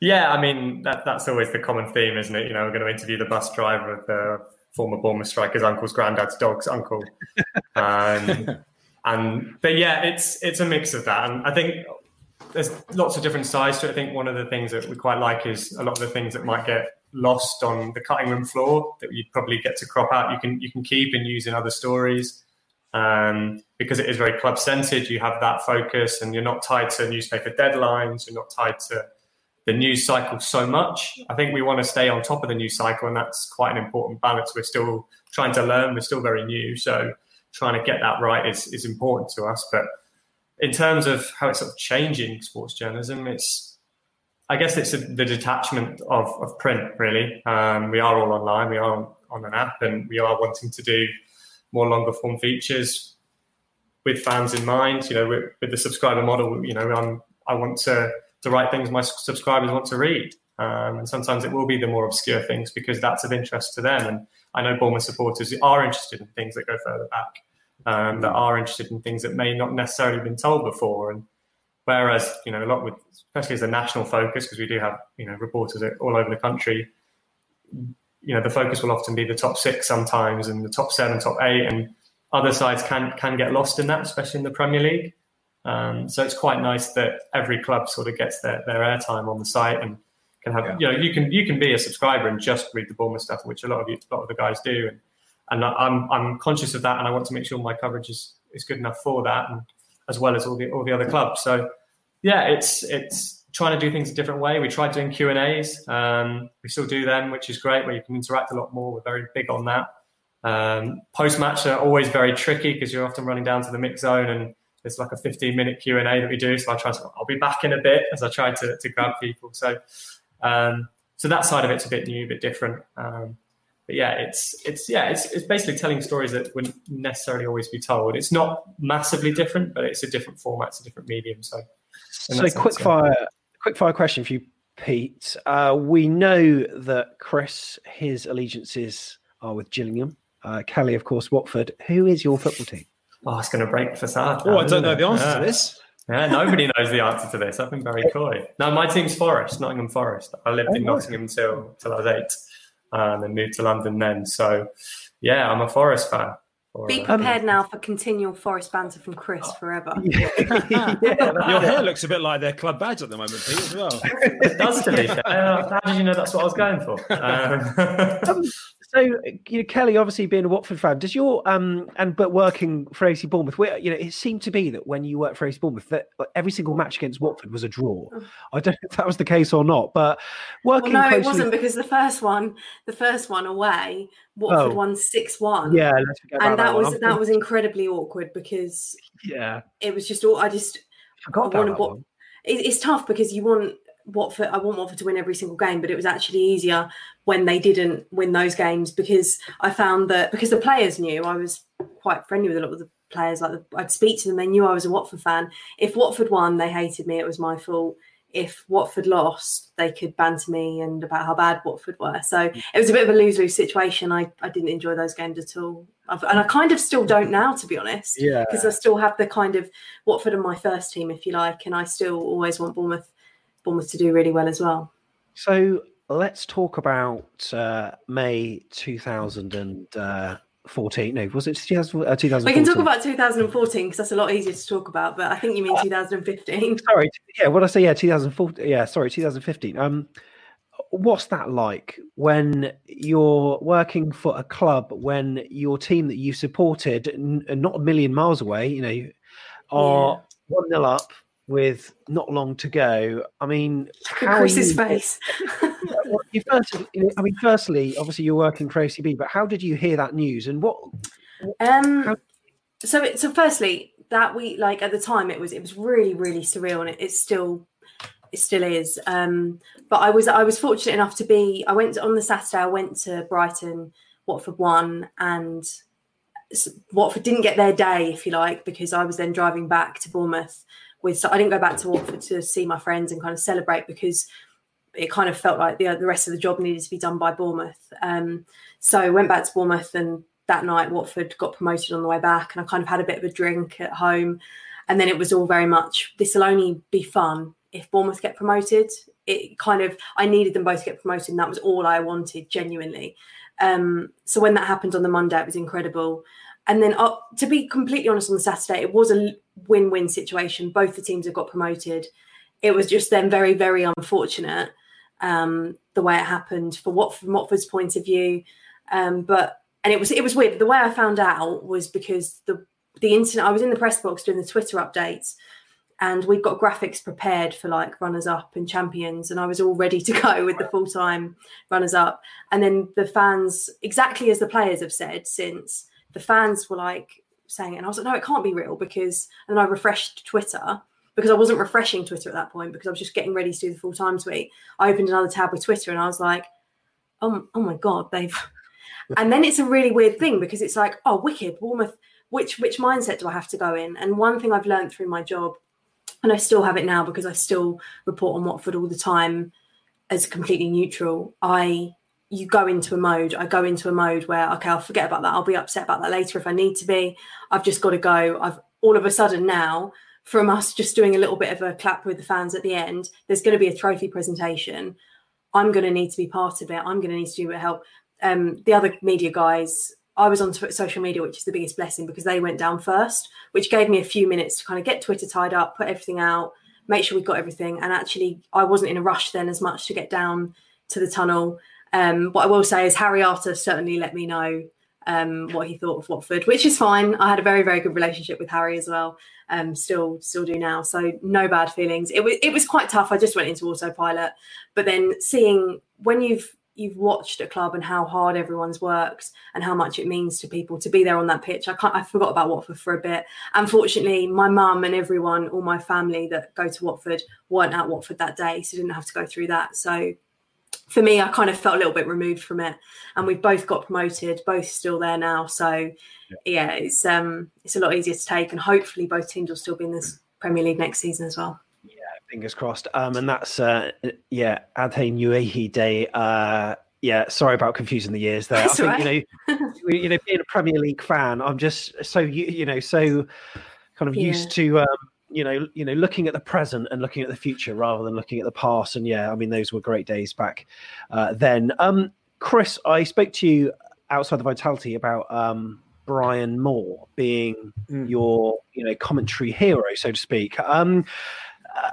Yeah, I mean that that's always the common theme, isn't it? You know, we're going to interview the bus driver of the former Bournemouth striker's uncle's granddad's dog's uncle, (laughs) um, (laughs) and but yeah, it's it's a mix of that, and I think there's lots of different sides to it. I think one of the things that we quite like is a lot of the things that might get lost on the cutting room floor that you'd probably get to crop out. You can you can keep and use in other stories um, because it is very club centered. You have that focus, and you're not tied to newspaper deadlines. You're not tied to the news cycle so much. I think we want to stay on top of the news cycle, and that's quite an important balance. We're still trying to learn. We're still very new, so trying to get that right is is important to us. But in terms of how it's sort of changing sports journalism, it's I guess it's a, the detachment of, of print, really. Um, we are all online, we are on, an app, and we are wanting to do more longer form features with fans in mind. You know, with, with the subscriber model, you know, I'm, I want to, to write things my subscribers want to read. Um, and sometimes it will be the more obscure things because that's of interest to them. And I know Bournemouth supporters are interested in things that go further back, um, that are interested in things that may not necessarily have been told before. And Whereas, you know, a lot with, especially as a national focus, because we do have, you know, reporters all over the country, you know, the focus will often be the top six sometimes and the top seven, top eight, and other sides can can get lost in that, especially in the Premier League. Um, so it's quite nice that every club sort of gets their, their airtime on the site and can have, yeah. you know, you can you can be a subscriber and just read the Bournemouth stuff, which a lot of you, a lot of the guys do, and and I'm I'm conscious of that, and I want to make sure my coverage is is good enough for that, and as well as all the all the other clubs. So yeah, it's it's trying to do things a different way. We tried doing Q and A's. Um, we still do them, which is great, where you can interact a lot more. We're very big on that. Um, Post match are always very tricky because you're often running down to the mix zone and it's like a 15 minute Q and A that we do. So I try to, I'll be back in a bit as I try to, to grab people. So, um, so that side of it's a bit new, a bit different. Um, but yeah, it's it's yeah, it's it's basically telling stories that wouldn't necessarily always be told. It's not massively different, but it's a different format, it's a different medium. So, so quick fire, quick fire question for you, Pete. Uh, we know that Kris, his allegiances are with Gillingham. Uh, Kelly, of course, Watford. Who is your football team? Oh, it's going to break the facade. Oh, I don't know the answer yeah. to this. Yeah, nobody knows the answer to this. I've been very (laughs) coy. No, my team's Forest, Nottingham Forest. I lived oh, in Nottingham until, until I was eight and then moved to London then. So, yeah, I'm a Forest fan. Be prepared now for continual Forest banter from Kris forever. (laughs) yeah, (laughs) Your hair looks a bit like their club badge at the moment, Pete, as well. it does to me. Uh, how did you know that's what I was going for? Um, um, so, you know, Kelly, obviously being a Watford fan, does your um and but working for AC Bournemouth, where you know, it seemed to be that when you worked for AC Bournemouth, that every single match against Watford was a draw. I don't know if that was the case or not, but working. Well, no, closely... it wasn't because the first one, the first one away, Watford oh. won six one. Yeah, and that, that was that was incredibly awkward because yeah, it was just all I just I forgot I one. it's tough because you want Watford, I want Watford to win every single game, but it was actually easier when they didn't win those games because I found that because the players knew I was quite friendly with a lot of the players. Like the, I'd speak to them, they knew I was a Watford fan. If Watford won, they hated me. It was my fault. If Watford lost, they could banter me and about how bad Watford were. So it was a bit of a lose lose situation. I, I didn't enjoy those games at all. I've, and I kind of still don't now, to be honest. Yeah. Because I still have the kind of Watford and my first team, if you like. And I still always want Bournemouth Bournemouth to do really well as well. So let's talk about uh, May 2014. No, was it 2014? Uh, we can talk about 2014 because that's a lot easier to talk about, but I think you mean 2015. (laughs) Sorry, yeah, what I say, yeah, 2014. Yeah, sorry, 2015. Um, what's that like when you're working for a club when your team that you supported, n- not a million miles away, you know, are one yeah. nil up with not long to go. I mean, Kris's face. (laughs) you first, I mean, firstly, obviously you're working for OCB, but how did you hear that news and what? Um, how... so it, so firstly, that week, like at the time, it was it was really really surreal, and it, it's still it still is. Um, but I was I was fortunate enough to be. I went on the Saturday. I went to Brighton. Watford won, and Watford didn't get their day, if you like, because I was then driving back to Bournemouth with so I didn't go back to Watford to see my friends and kind of celebrate because it kind of felt like the the rest of the job needed to be done by Bournemouth. Um, so I went back to Bournemouth and that night Watford got promoted on the way back and I kind of had a bit of a drink at home and then it was all very much this will only be fun if Bournemouth get promoted. it kind of I needed them both to get promoted, and that was all I wanted, genuinely. Um, so when that happened on the Monday, it was incredible. And then, uh, to be completely honest, on the Saturday, it was a win-win situation. Both the teams have got promoted. It was just then very, very unfortunate um, the way it happened for what from Watford's point of view. Um, but and it was it was weird. The way I found out was because the the internet. I was in the press box doing the Twitter updates, and we've got graphics prepared for like runners up and champions and i was all ready to (laughs) go with the full-time runners up and then the fans exactly as the players have said since the fans were like saying it and i was like no it can't be real because and then i refreshed twitter because i wasn't refreshing twitter at that point because i was just getting ready to do the full-time tweet i opened another tab with twitter and i was like oh, oh my god they've (laughs) and then it's a really weird thing because it's like oh wicked bournemouth which which mindset do i have to go in and one thing i've learned through my job and I still have it now because I still report on Watford all the time as completely neutral. I you go into a mode. I go into a mode where okay, I'll forget about that. I'll be upset about that later if I need to be. I've just got to go. I've all of a sudden now from us just doing a little bit of a clap with the fans at the end. There's going to be a trophy presentation. I'm going to need to be part of it. I'm going to need to do help. Um, the other media guys I was on social media, which is the biggest blessing because they went down first, which gave me a few minutes to kind of get Twitter tied up, put everything out, make sure we got everything. And actually, I wasn't in a rush then as much to get down to the tunnel. Um, what I will say is Harry Arter certainly let me know um, what he thought of Watford, which is fine. I had a very, very good relationship with Harry as well. Um, still, still do now. So no bad feelings. It was, it was quite tough. I just went into autopilot, but then seeing when you've you've watched a club and how hard everyone's worked and how much it means to people to be there on that pitch. I can't I forgot about Watford for a bit. Unfortunately, my mum and everyone, all my family that go to Watford weren't at Watford that day, so didn't have to go through that. So for me, I kind of felt a little bit removed from it. And we've both got promoted, both still there now. So yeah, it's um it's a lot easier to take and hopefully both teams will still be in this Premier League next season as well. Yeah, fingers crossed. Um, and that's uh, yeah, Adhe Nuehi Day. Uh, yeah, sorry about confusing the years there. That's I think right. you know, you know, being a Premier League fan, I'm just so you you know so kind of (laughs) yeah. used to um, you know you know looking at the present and looking at the future rather than looking at the past. And yeah, I mean those were great days back uh, then. Um, Kris, I spoke to you outside the Vitality about um, Brian Moore being mm. your you know commentary hero, so to speak. Um, uh,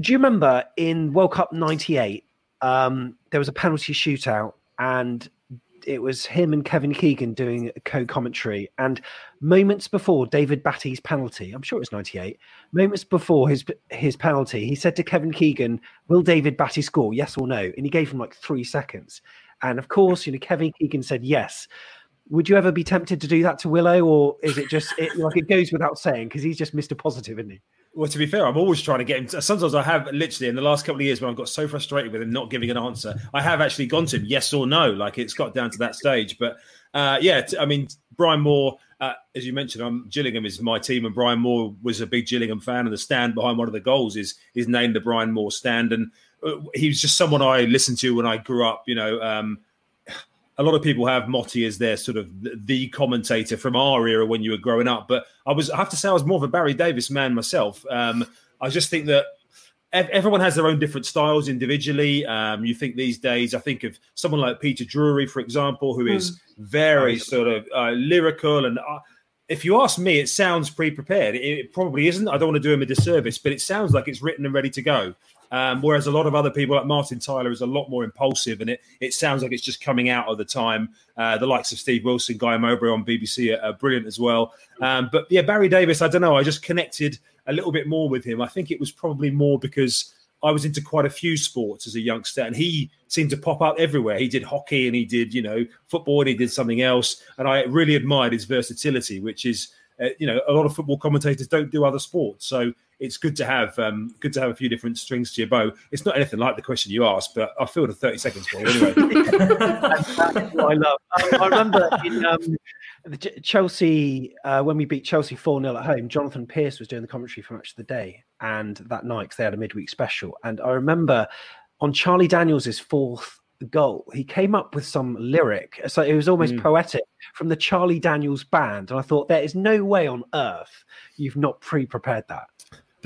do you remember in World Cup '98 um, there was a penalty shootout and it was him and Kevin Keegan doing co-commentary. And moments before David Batty's penalty, I'm sure it was '98. Moments before his his penalty, he said to Kevin Keegan, "Will David Batty score? Yes or no?" And he gave him like three seconds. And of course, you know, Kevin Keegan said yes. Would you ever be tempted to do that to Willo, or is it just it, like it goes without saying because he's just Mr. Positive, isn't he? Well, to be fair, I'm always trying to get him. To, sometimes I have literally in the last couple of years when I've got so frustrated with him not giving an answer, I have actually gone to him yes or no. Like it's got down to that stage. But uh, yeah, t- I mean, Brian Moore, uh, as you mentioned, I'm Gillingham is my team, and Brian Moore was a big Gillingham fan, and the stand behind one of the goals is is named the Brian Moore stand, and uh, he was just someone I listened to when I grew up. You know. Um, a lot of people have Motty as their sort of the commentator from our era when you were growing up. But I was, I have to say, I was more of a Barry Davies man myself. Um, I just think that everyone has their own different styles individually. Um, you think these days, I think of someone like Peter Drury, for example, who is mm. very sort of uh, lyrical. And uh, if you ask me, it sounds pre prepared. It, it, probably isn't. I don't want to do him a disservice, but it sounds like it's written and ready to go. Um, whereas a lot of other people, like Martin Tyler, is a lot more impulsive, and it it sounds like it's just coming out of the time. Uh, the likes of Steve Wilson, Guy Mowbray on BBC are, are brilliant as well. Um, but yeah, Barry Davies, I don't know. I just connected a little bit more with him. I think it was probably more because I was into quite a few sports as a youngster, and he seemed to pop up everywhere. He did hockey, and he did you know football, and he did something else, and I really admired his versatility, which is uh, you know a lot of football commentators don't do other sports, so it's good to have um, good to have a few different strings to your bow. It's not anything like the question you asked, but I filled a thirty seconds for anyway. (laughs) I love. I, remember in um, Chelsea uh, when we beat Chelsea four 0 at home. Jonathan Pearce was doing the commentary for Match of the Day, and that night because they had a midweek special. And I remember on Charlie Daniels' fourth goal, he came up with some lyric. So it was almost mm. poetic from the Charlie Daniels band. And I thought, there is no way on earth you've not pre prepared that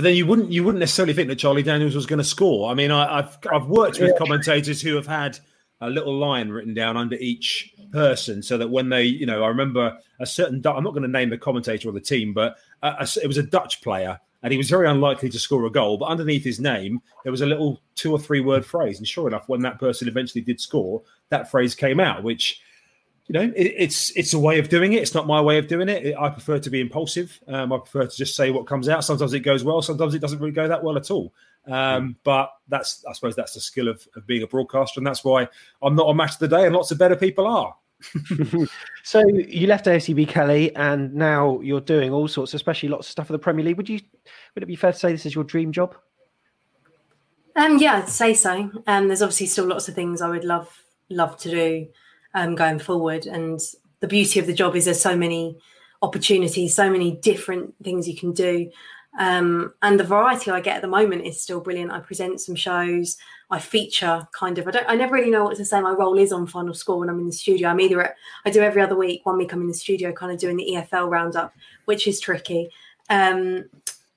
but then you wouldn't you wouldn't necessarily think that Charlie Daniels was going to score. I mean, I, have I've worked with commentators who have had a little line written down under each person, so that when they, you know, I remember a certain. I'm not going to name the commentator or the team, but a, a, it was a Dutch player, and he was very unlikely to score a goal. But underneath his name, there was a little two or three word phrase, and sure enough, when that person eventually did score, that phrase came out, which you know, it, it's it's a way of doing it. It's not my way of doing it. I prefer to be impulsive. Um, I prefer to just say what comes out. Sometimes it goes well. Sometimes it doesn't really go that well at all. Um, but that's I suppose that's the skill of, of being a broadcaster, and that's why I'm not a match of the day, and lots of better people are. (laughs) so you left AFCB Kelly, and now you're doing all sorts, especially lots of stuff for the Premier League. Would you would it be fair to say this is your dream job? Um, yeah, I'd say so. Um, there's obviously still lots of things I would love love to do um, going forward. And the beauty of the job is there's so many opportunities, so many different things you can do. Um, and the variety I get at the moment is still brilliant. I present some shows, I feature kind of. I don't. I never really know what to say. My role is on Final Score when I'm in the studio. I'm either at, I do every other week. One week I'm in the studio, kind of doing the EFL roundup, which is tricky. Um,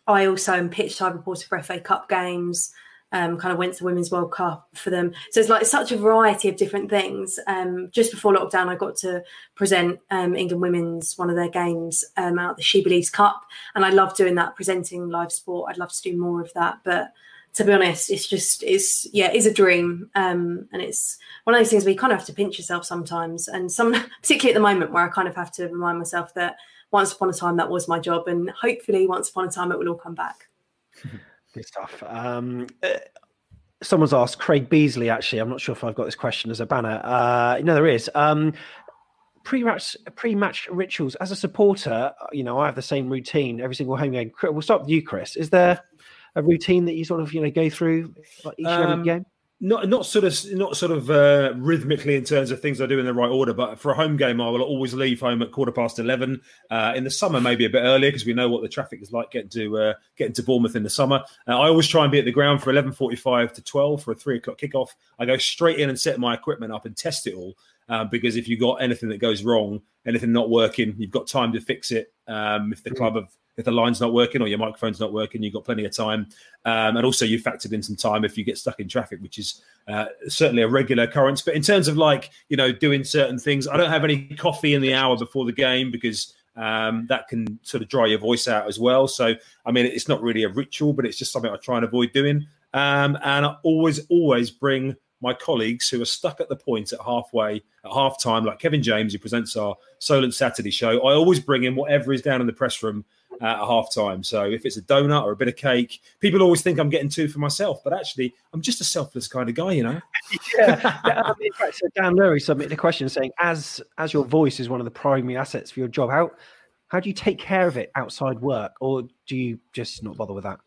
I also am pitch side reporter for FA Cup games um, kind of went to the Women's World Cup for them. So it's like such a variety of different things. Um, just before lockdown, I got to present um, England Women's one of their games um, out the She Believes Cup, and I love doing that, presenting live sport. I'd love to do more of that, but to be honest, it's just it's yeah, it's a dream, um, and it's one of those things where you kind of have to pinch yourself sometimes, and some (laughs) particularly at the moment where I kind of have to remind myself that once upon a time that was my job, and hopefully once upon a time it will all come back. (laughs) Good stuff. Um, uh, someone's asked Craig Beasley. Actually, I'm not sure if I've got this question as a banner. Uh, no, there is. Um, pre-match pre-match rituals. As a supporter, you know, I have the same routine every single home game. We'll start with you, Kris. Is there a routine that you sort of you know go through like each and every um, game? not not sort of not sort of uh, rhythmically in terms of things I do in the right order, but for a home game, I will always leave home at quarter past eleven. Uh, in the summer, maybe a bit earlier because we know what the traffic is like getting to uh, getting to Bournemouth in the summer. Uh, I always try and be at the ground for eleven forty-five to twelve for a three o'clock kickoff. I go straight in and set my equipment up and test it all. Uh, because if you've got anything that goes wrong, anything not working, you've got time to fix it. Um, if the mm. club have if the line's not working or your microphone's not working, you've got plenty of time. Um, and also, you factored in some time if you get stuck in traffic, which is uh, certainly a regular occurrence. But in terms of like, you know, doing certain things, I don't have any coffee in the hour before the game because um, that can sort of dry your voice out as well. So, I mean, it's not really a ritual, but it's just something I try and avoid doing. Um, and I always, always bring my colleagues who are stuck at the point at halfway, at half time, like Kevin James, who presents our Solent Saturday show. I always bring in whatever is down in the press room at half time. So if it's a donut or a bit of cake, people always think I'm getting two for myself, but actually I'm just a selfless kind of guy, you know. (laughs) yeah. Um, in fact, so Dan Lurie submitted a question saying, as as your voice is one of the primary assets for your job, how how do you take care of it outside work, or do you just not bother with that?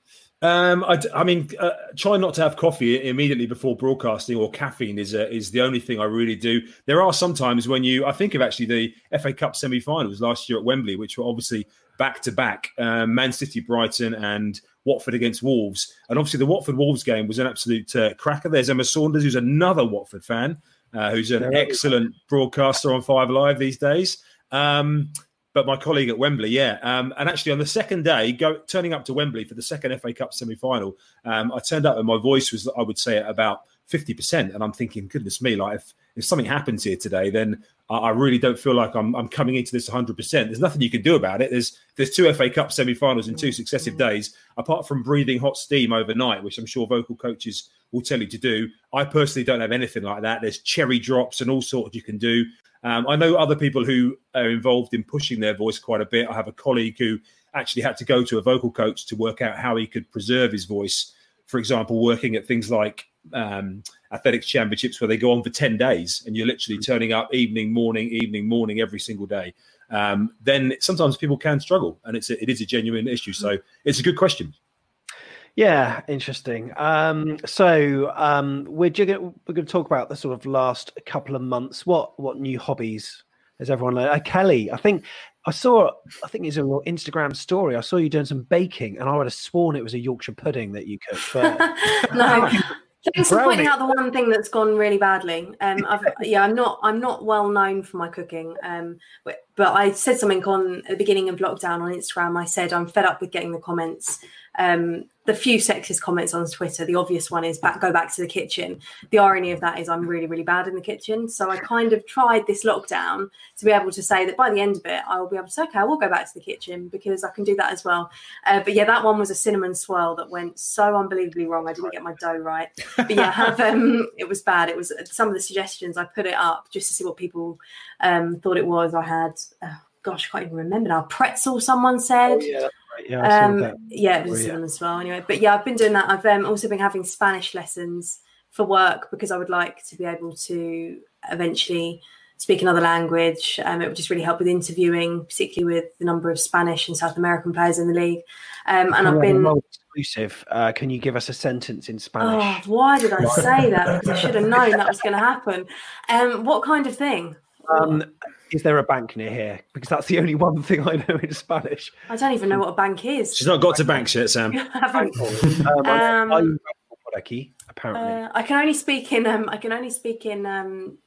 Um, I, I, mean, uh, try not to have coffee immediately before broadcasting, or caffeine is uh, is the only thing I really do. There are some times when you, I think of actually the FA Cup semi-finals last year at Wembley, which were obviously back to back, Man City, Brighton, and Watford against Wolves. And obviously, the Watford Wolves game was an absolute uh, cracker. There's Emma Saunders, who's another Watford fan, uh, who's an excellent broadcaster on Five Live these days. Um, but my colleague at Wembley, yeah. Um, and actually, on the second day, go, turning up to Wembley for the second FA Cup semi final, um, I turned up and my voice was, I would say, at about 50%. And I'm thinking, goodness me, like if, if something happens here today, then I really don't feel like I'm, I'm coming into this 100%. There's nothing you can do about it. There's there's two FA Cup semi-finals in two successive days. Apart from breathing hot steam overnight, which I'm sure vocal coaches will tell you to do, I personally don't have anything like that. There's cherry drops and all sorts you can do. Um, I know other people who are involved in pushing their voice quite a bit. I have a colleague who actually had to go to a vocal coach to work out how he could preserve his voice. For example, working at things like um, athletics championships where they go on for 10 days and you're literally turning up evening, morning, evening, morning every single day, um, then sometimes people can struggle and it's a, it is a genuine issue. So it's a good question. Yeah, interesting. Um, so um, we're gonna, we're going to talk about the sort of last couple of months. What what new hobbies has everyone learned? Uh, Kelly, I think I saw. I think it's a your Instagram story. I saw you doing some baking, and I would have sworn it was a Yorkshire pudding that you cooked. But (laughs) (laughs) no, Thanks for pointing out the one thing that's gone really badly. Um, I've, (laughs) yeah, I'm not I'm not well known for my cooking. Um, but, but I said something on at the beginning of lockdown on Instagram. I said I'm fed up with getting the comments um, the few sexist comments on Twitter. The obvious one is back, go back to the kitchen. The irony of that is I'm really, really bad in the kitchen. So I kind of tried this lockdown to be able to say that by the end of it, I will be able to say, okay, I will go back to the kitchen because I can do that as well. Uh, but yeah, that one was a cinnamon swirl that went so unbelievably wrong. I didn't get my dough right. But yeah, (laughs) have, um, it was bad. It was some of the suggestions I put it up just to see what people um, thought it was. I had, oh, gosh, I can't even remember now. Pretzel, someone said. Oh, yeah. Yeah, I saw um, that. yeah, it was Oh, yeah. as well. Anyway, but yeah, I've been doing that. I've um, also been having Spanish lessons for work because I would like to be able to eventually speak another language. Um, it would just really help with interviewing, particularly with the number of Spanish and South American players in the league. Um, and I've been. Exclusive. Uh, can you give us a sentence in Spanish? Oh, why did I say that? (laughs) Because I should have known that was going to happen. Um, what kind of thing? Um, is there a bank near here? Because that's the only one thing I know in Spanish. I don't even know what a bank is. She's not got to banks yet, Sam. (laughs) (laughs) Um, I- Um, I'm apparently. Uh, I can only speak in um, I can only speak in um,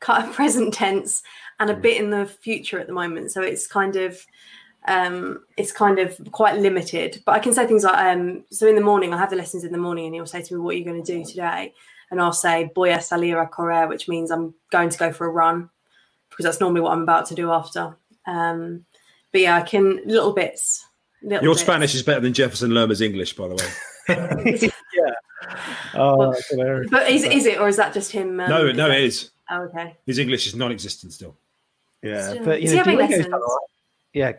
kind of (laughs) present tense and a bit in the future at the moment. So it's kind of um, it's kind of quite limited. But I can say things like um, so in the morning I have the lessons in the morning and he'll say to me, "What are you going to do today?" And I'll say, "Voy a salir a correr," which means I'm going to go for a run because that's normally what I'm about to do after. Um, but yeah, I can little bits. Little Your bits. Spanish is better than Jefferson Lerma's English, by the way. (laughs) Yeah. Oh, that's hilarious. But is, is it or is that just him? um, no, no, it is. Oh, okay. His English is non-existent still. Yeah, Still- but you Is he know, having lessons? done all right. Yeah,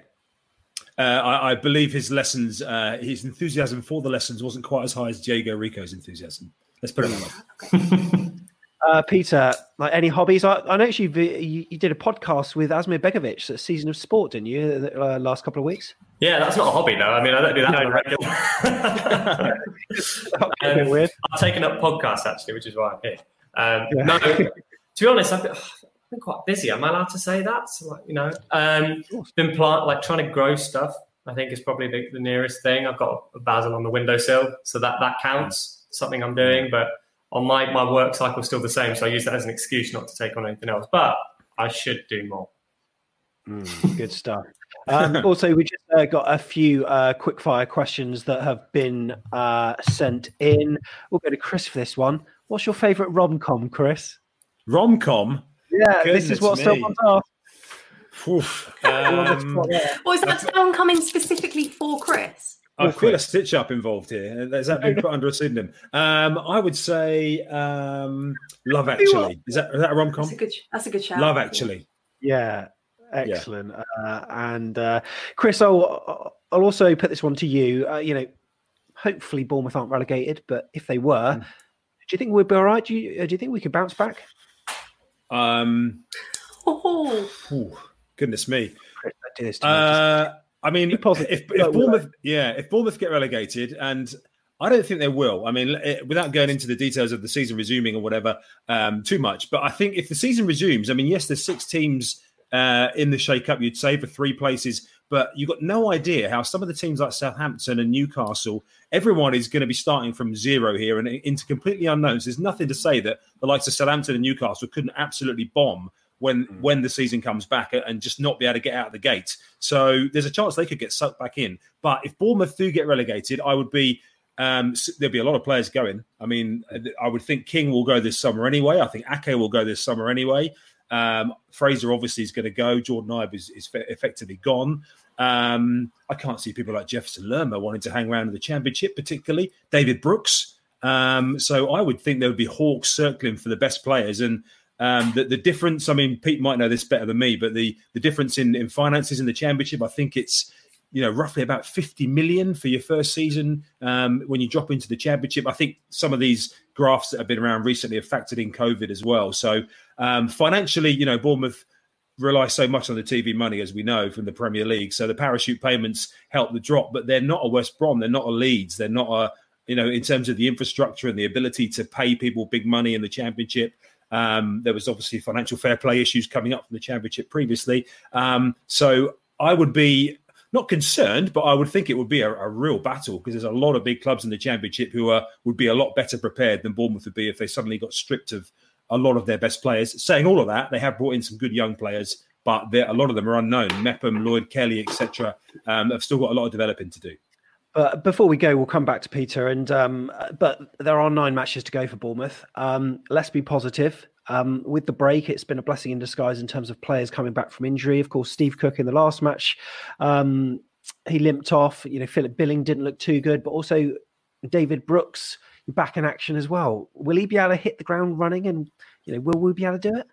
Uh, I, I believe his lessons, uh, his enthusiasm for the lessons wasn't quite as high as Diego Rico's enthusiasm. Let's put it that way. (laughs) Uh, Peter, like any hobbies? I, I noticed you, you did a podcast with Asmir Begovic, a season of sport, didn't you? The uh, last couple of weeks. Yeah, that's not a hobby though. I mean, I don't do that No, on a regular. (laughs) a bit weird. (laughs) I've taken up podcasts actually, which is why I'm here. Um, Yeah. No, to be honest, I've been, I've been quite busy. Am I allowed to say that? So, like, you know, um, been plant like trying to grow stuff. I think is probably the, the nearest thing. I've got a basil on the windowsill, so that that counts. Something I'm doing, but on my my work cycle still the same. So I use that as an excuse not to take on anything else. But I should do more. Good stuff. Um, also, we just uh, got a few uh, quick fire questions that have been uh, sent in. We'll go to Kris for this one. What's your favourite rom com, Kris? Rom com. Yeah, this is what someone's asked. (laughs) Um, Was that song coming specifically for Kris? I feel a stitch up involved here. Has that been put under a pseudonym? Um, I would say um, Love Actually. Is that, is that a rom com? That's a good. That's a good shout. Love Actually. Yeah, excellent. Uh, and uh, Kris, I'll, I'll also put this one to you. Uh, you know, hopefully Bournemouth aren't relegated, but if they were, Hmm. do you think we'd be all right? Do you, uh, do you think we could bounce back? Um, Oh, Ooh, goodness me. Kris, don't do this to. Uh, I mean, if, if. Bournemouth, yeah, if Bournemouth get relegated, and I don't think they will. I mean, eh, without going into the details of the season resuming or whatever um, too much, but I think if the season resumes, I mean, yes, there's six teams uh, in the Shake Up. You'd say for three places, but you've got no idea how some of the teams like Southampton and Newcastle, everyone is going to be starting from zero here and into completely unknowns. There's nothing to say that the likes of Southampton and Newcastle couldn't absolutely bomb when when the season comes back and just not be able to get out of the gate. So there's a chance they could get sucked back in. But if Bournemouth do get relegated, I would be um, there'll be a lot of players going. I mean, I would think King will go this summer anyway. I think Ake will go this summer anyway. Um, Fraser obviously is going to go. Jordan Ibe is, is effectively gone. Um, I can't see people like Jefferson Lerma wanting to hang around in the championship, particularly David Brooks. Um, so I would think there would be hawks circling for the best players. And um, the, the difference, I mean, Pete might know this better than me, but the, the difference in, in finances in the championship, I think it's you know roughly about 50 million for your first season um, when you drop into the championship. I think some of these graphs that have been around recently have factored in COVID as well. So um, financially, you know, Bournemouth rely so much on the TV money, as we know from the Premier League. So the parachute payments help the drop, but they're not a West Brom, they're not a Leeds, they're not a you know in terms of the infrastructure and the ability to pay people big money in the Championship. Um, there was obviously financial fair play issues coming up from the Championship previously. Um, so I would be not concerned, but I would think it would be a, a real battle because there's a lot of big clubs in the Championship who are would be a lot better prepared than Bournemouth would be if they suddenly got stripped of a lot of their best players. Saying all of that, they have brought in some good young players, but a lot of them are unknown. Mepham, Lloyd Kelly, etc., um, have still got a lot of developing to do. But before we go, we'll come back to Peter. And um, but there are nine matches to go for Bournemouth. Um, let's be positive. Um, with the break, it's been a blessing in disguise in terms of players coming back from injury. Of course, Steve Cook in the last match, um, he limped off. You know, Philip Billing didn't look too good, but also David Brooks back in action as well. Will he be able to hit the ground running? And you know, will we be able to do it?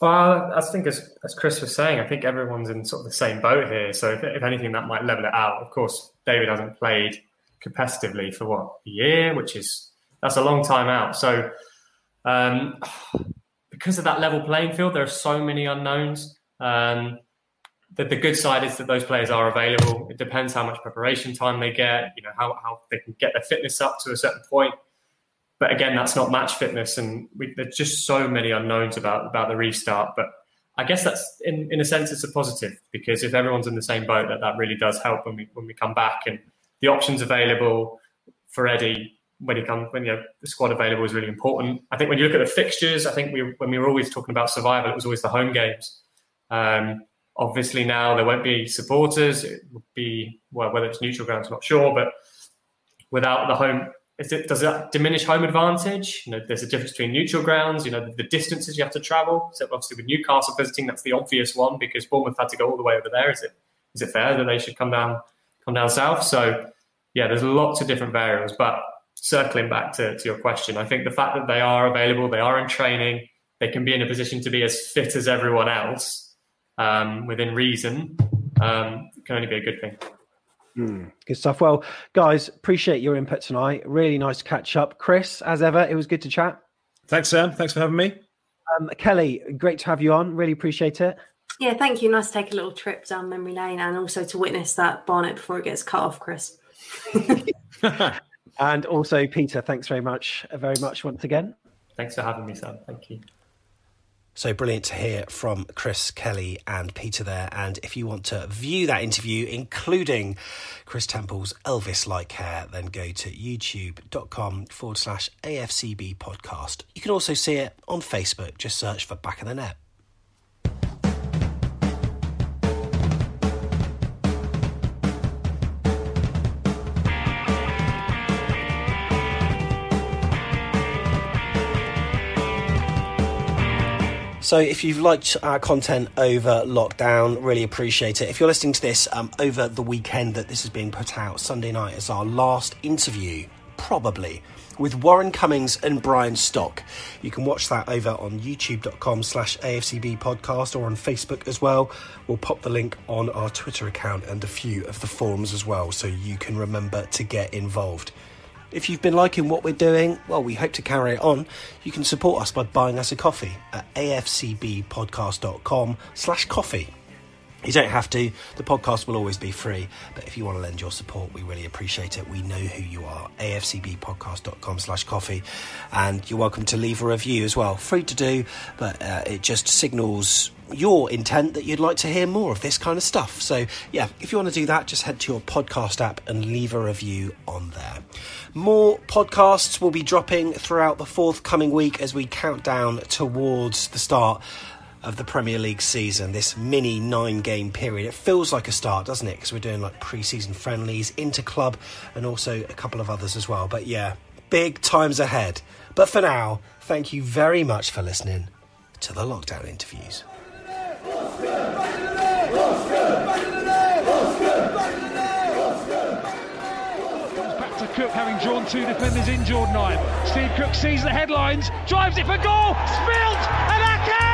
Well, I think as, as Kris was saying, I think everyone's in sort of the same boat here. So if, if anything, that might level it out. Of course, David hasn't played competitively for what a year, which is that's a long time out. So um, because of that level playing field, there are so many unknowns. Um, the, the good side is that those players are available. It depends how much preparation time they get, you know, how, how they can get their fitness up to a certain point. But again, that's not match fitness, and we, there's just so many unknowns about about the restart. But I guess that's in, in a sense it's a positive because if everyone's in the same boat, that that really does help when we when we come back and the options available for Eddie when he comes when you know, the squad available is really important. I think when you look at the fixtures, I think we when we were always talking about survival, it was always the home games. Um, obviously now there won't be supporters. It would be well whether it's neutral grounds, I'm not sure, but without the home. It, does that diminish home advantage? You know, there's a difference between neutral grounds. You know, the, the distances you have to travel. So obviously, with Newcastle visiting, that's the obvious one because Bournemouth had to go all the way over there. Is it is it fair that they should come down come down south? So yeah, there's lots of different variables. But circling back to, to your question, I think the fact that they are available, they are in training, they can be in a position to be as fit as everyone else um, within reason, um, can only be a good thing. Mm, good stuff. Well, guys, appreciate your input tonight. Really nice to catch up. Kris, as ever, it was good to chat. Thanks, Sam. Thanks for having me. Um, Kelly, great to have you on. Really appreciate it. Yeah, thank you. Nice to take a little trip down memory lane and also to witness that bonnet before it gets cut off, Kris. (laughs) (laughs) and also, Peter, thanks very much, very much once again. Thanks for having me, Sam. Thank you. So brilliant to hear from Kris Kelly and Peter there. And if you want to view that interview, including Kris Temple's Elvis like hair, then go to youtube.com forward slash AFCB podcast. You can also see it on Facebook. Just search for Back of the Net. So, if you've liked our content over lockdown, really appreciate it. If you're listening to this um, over the weekend that this is being put out, Sunday night is our last interview, probably, with Warren Cummings and Brian Stock. You can watch that over on youtube.com slash AFCB podcast or on Facebook as well. We'll pop the link on our Twitter account and a few of the forums as well so you can remember to get involved. If you've been liking what we're doing, well, we hope to carry it on. You can support us by buying us a coffee at afcbpodcast.com slash coffee. You don't have to. The podcast will always be free. But if you want to lend your support, we really appreciate it. We know who you are. afcbpodcast.com slash coffee. And you're welcome to leave a review as well. Free to do, but uh, it just signals your intent that you'd like to hear more of this kind of stuff. So, yeah, if you want to do that, just head to your podcast app and leave a review on there. More podcasts will be dropping throughout the forthcoming week as we count down towards the start of the Premier League season, this mini nine game period. It feels like a start, doesn't it? Because we're doing like pre season friendlies, inter club, and also a couple of others as well. But yeah, big times ahead. But for now, thank you very much for listening to the lockdown interviews. Back to Cook, having drawn two defenders in Jordan nine. Steve Cook sees the headlines, drives it for goal, Spilt, and Ake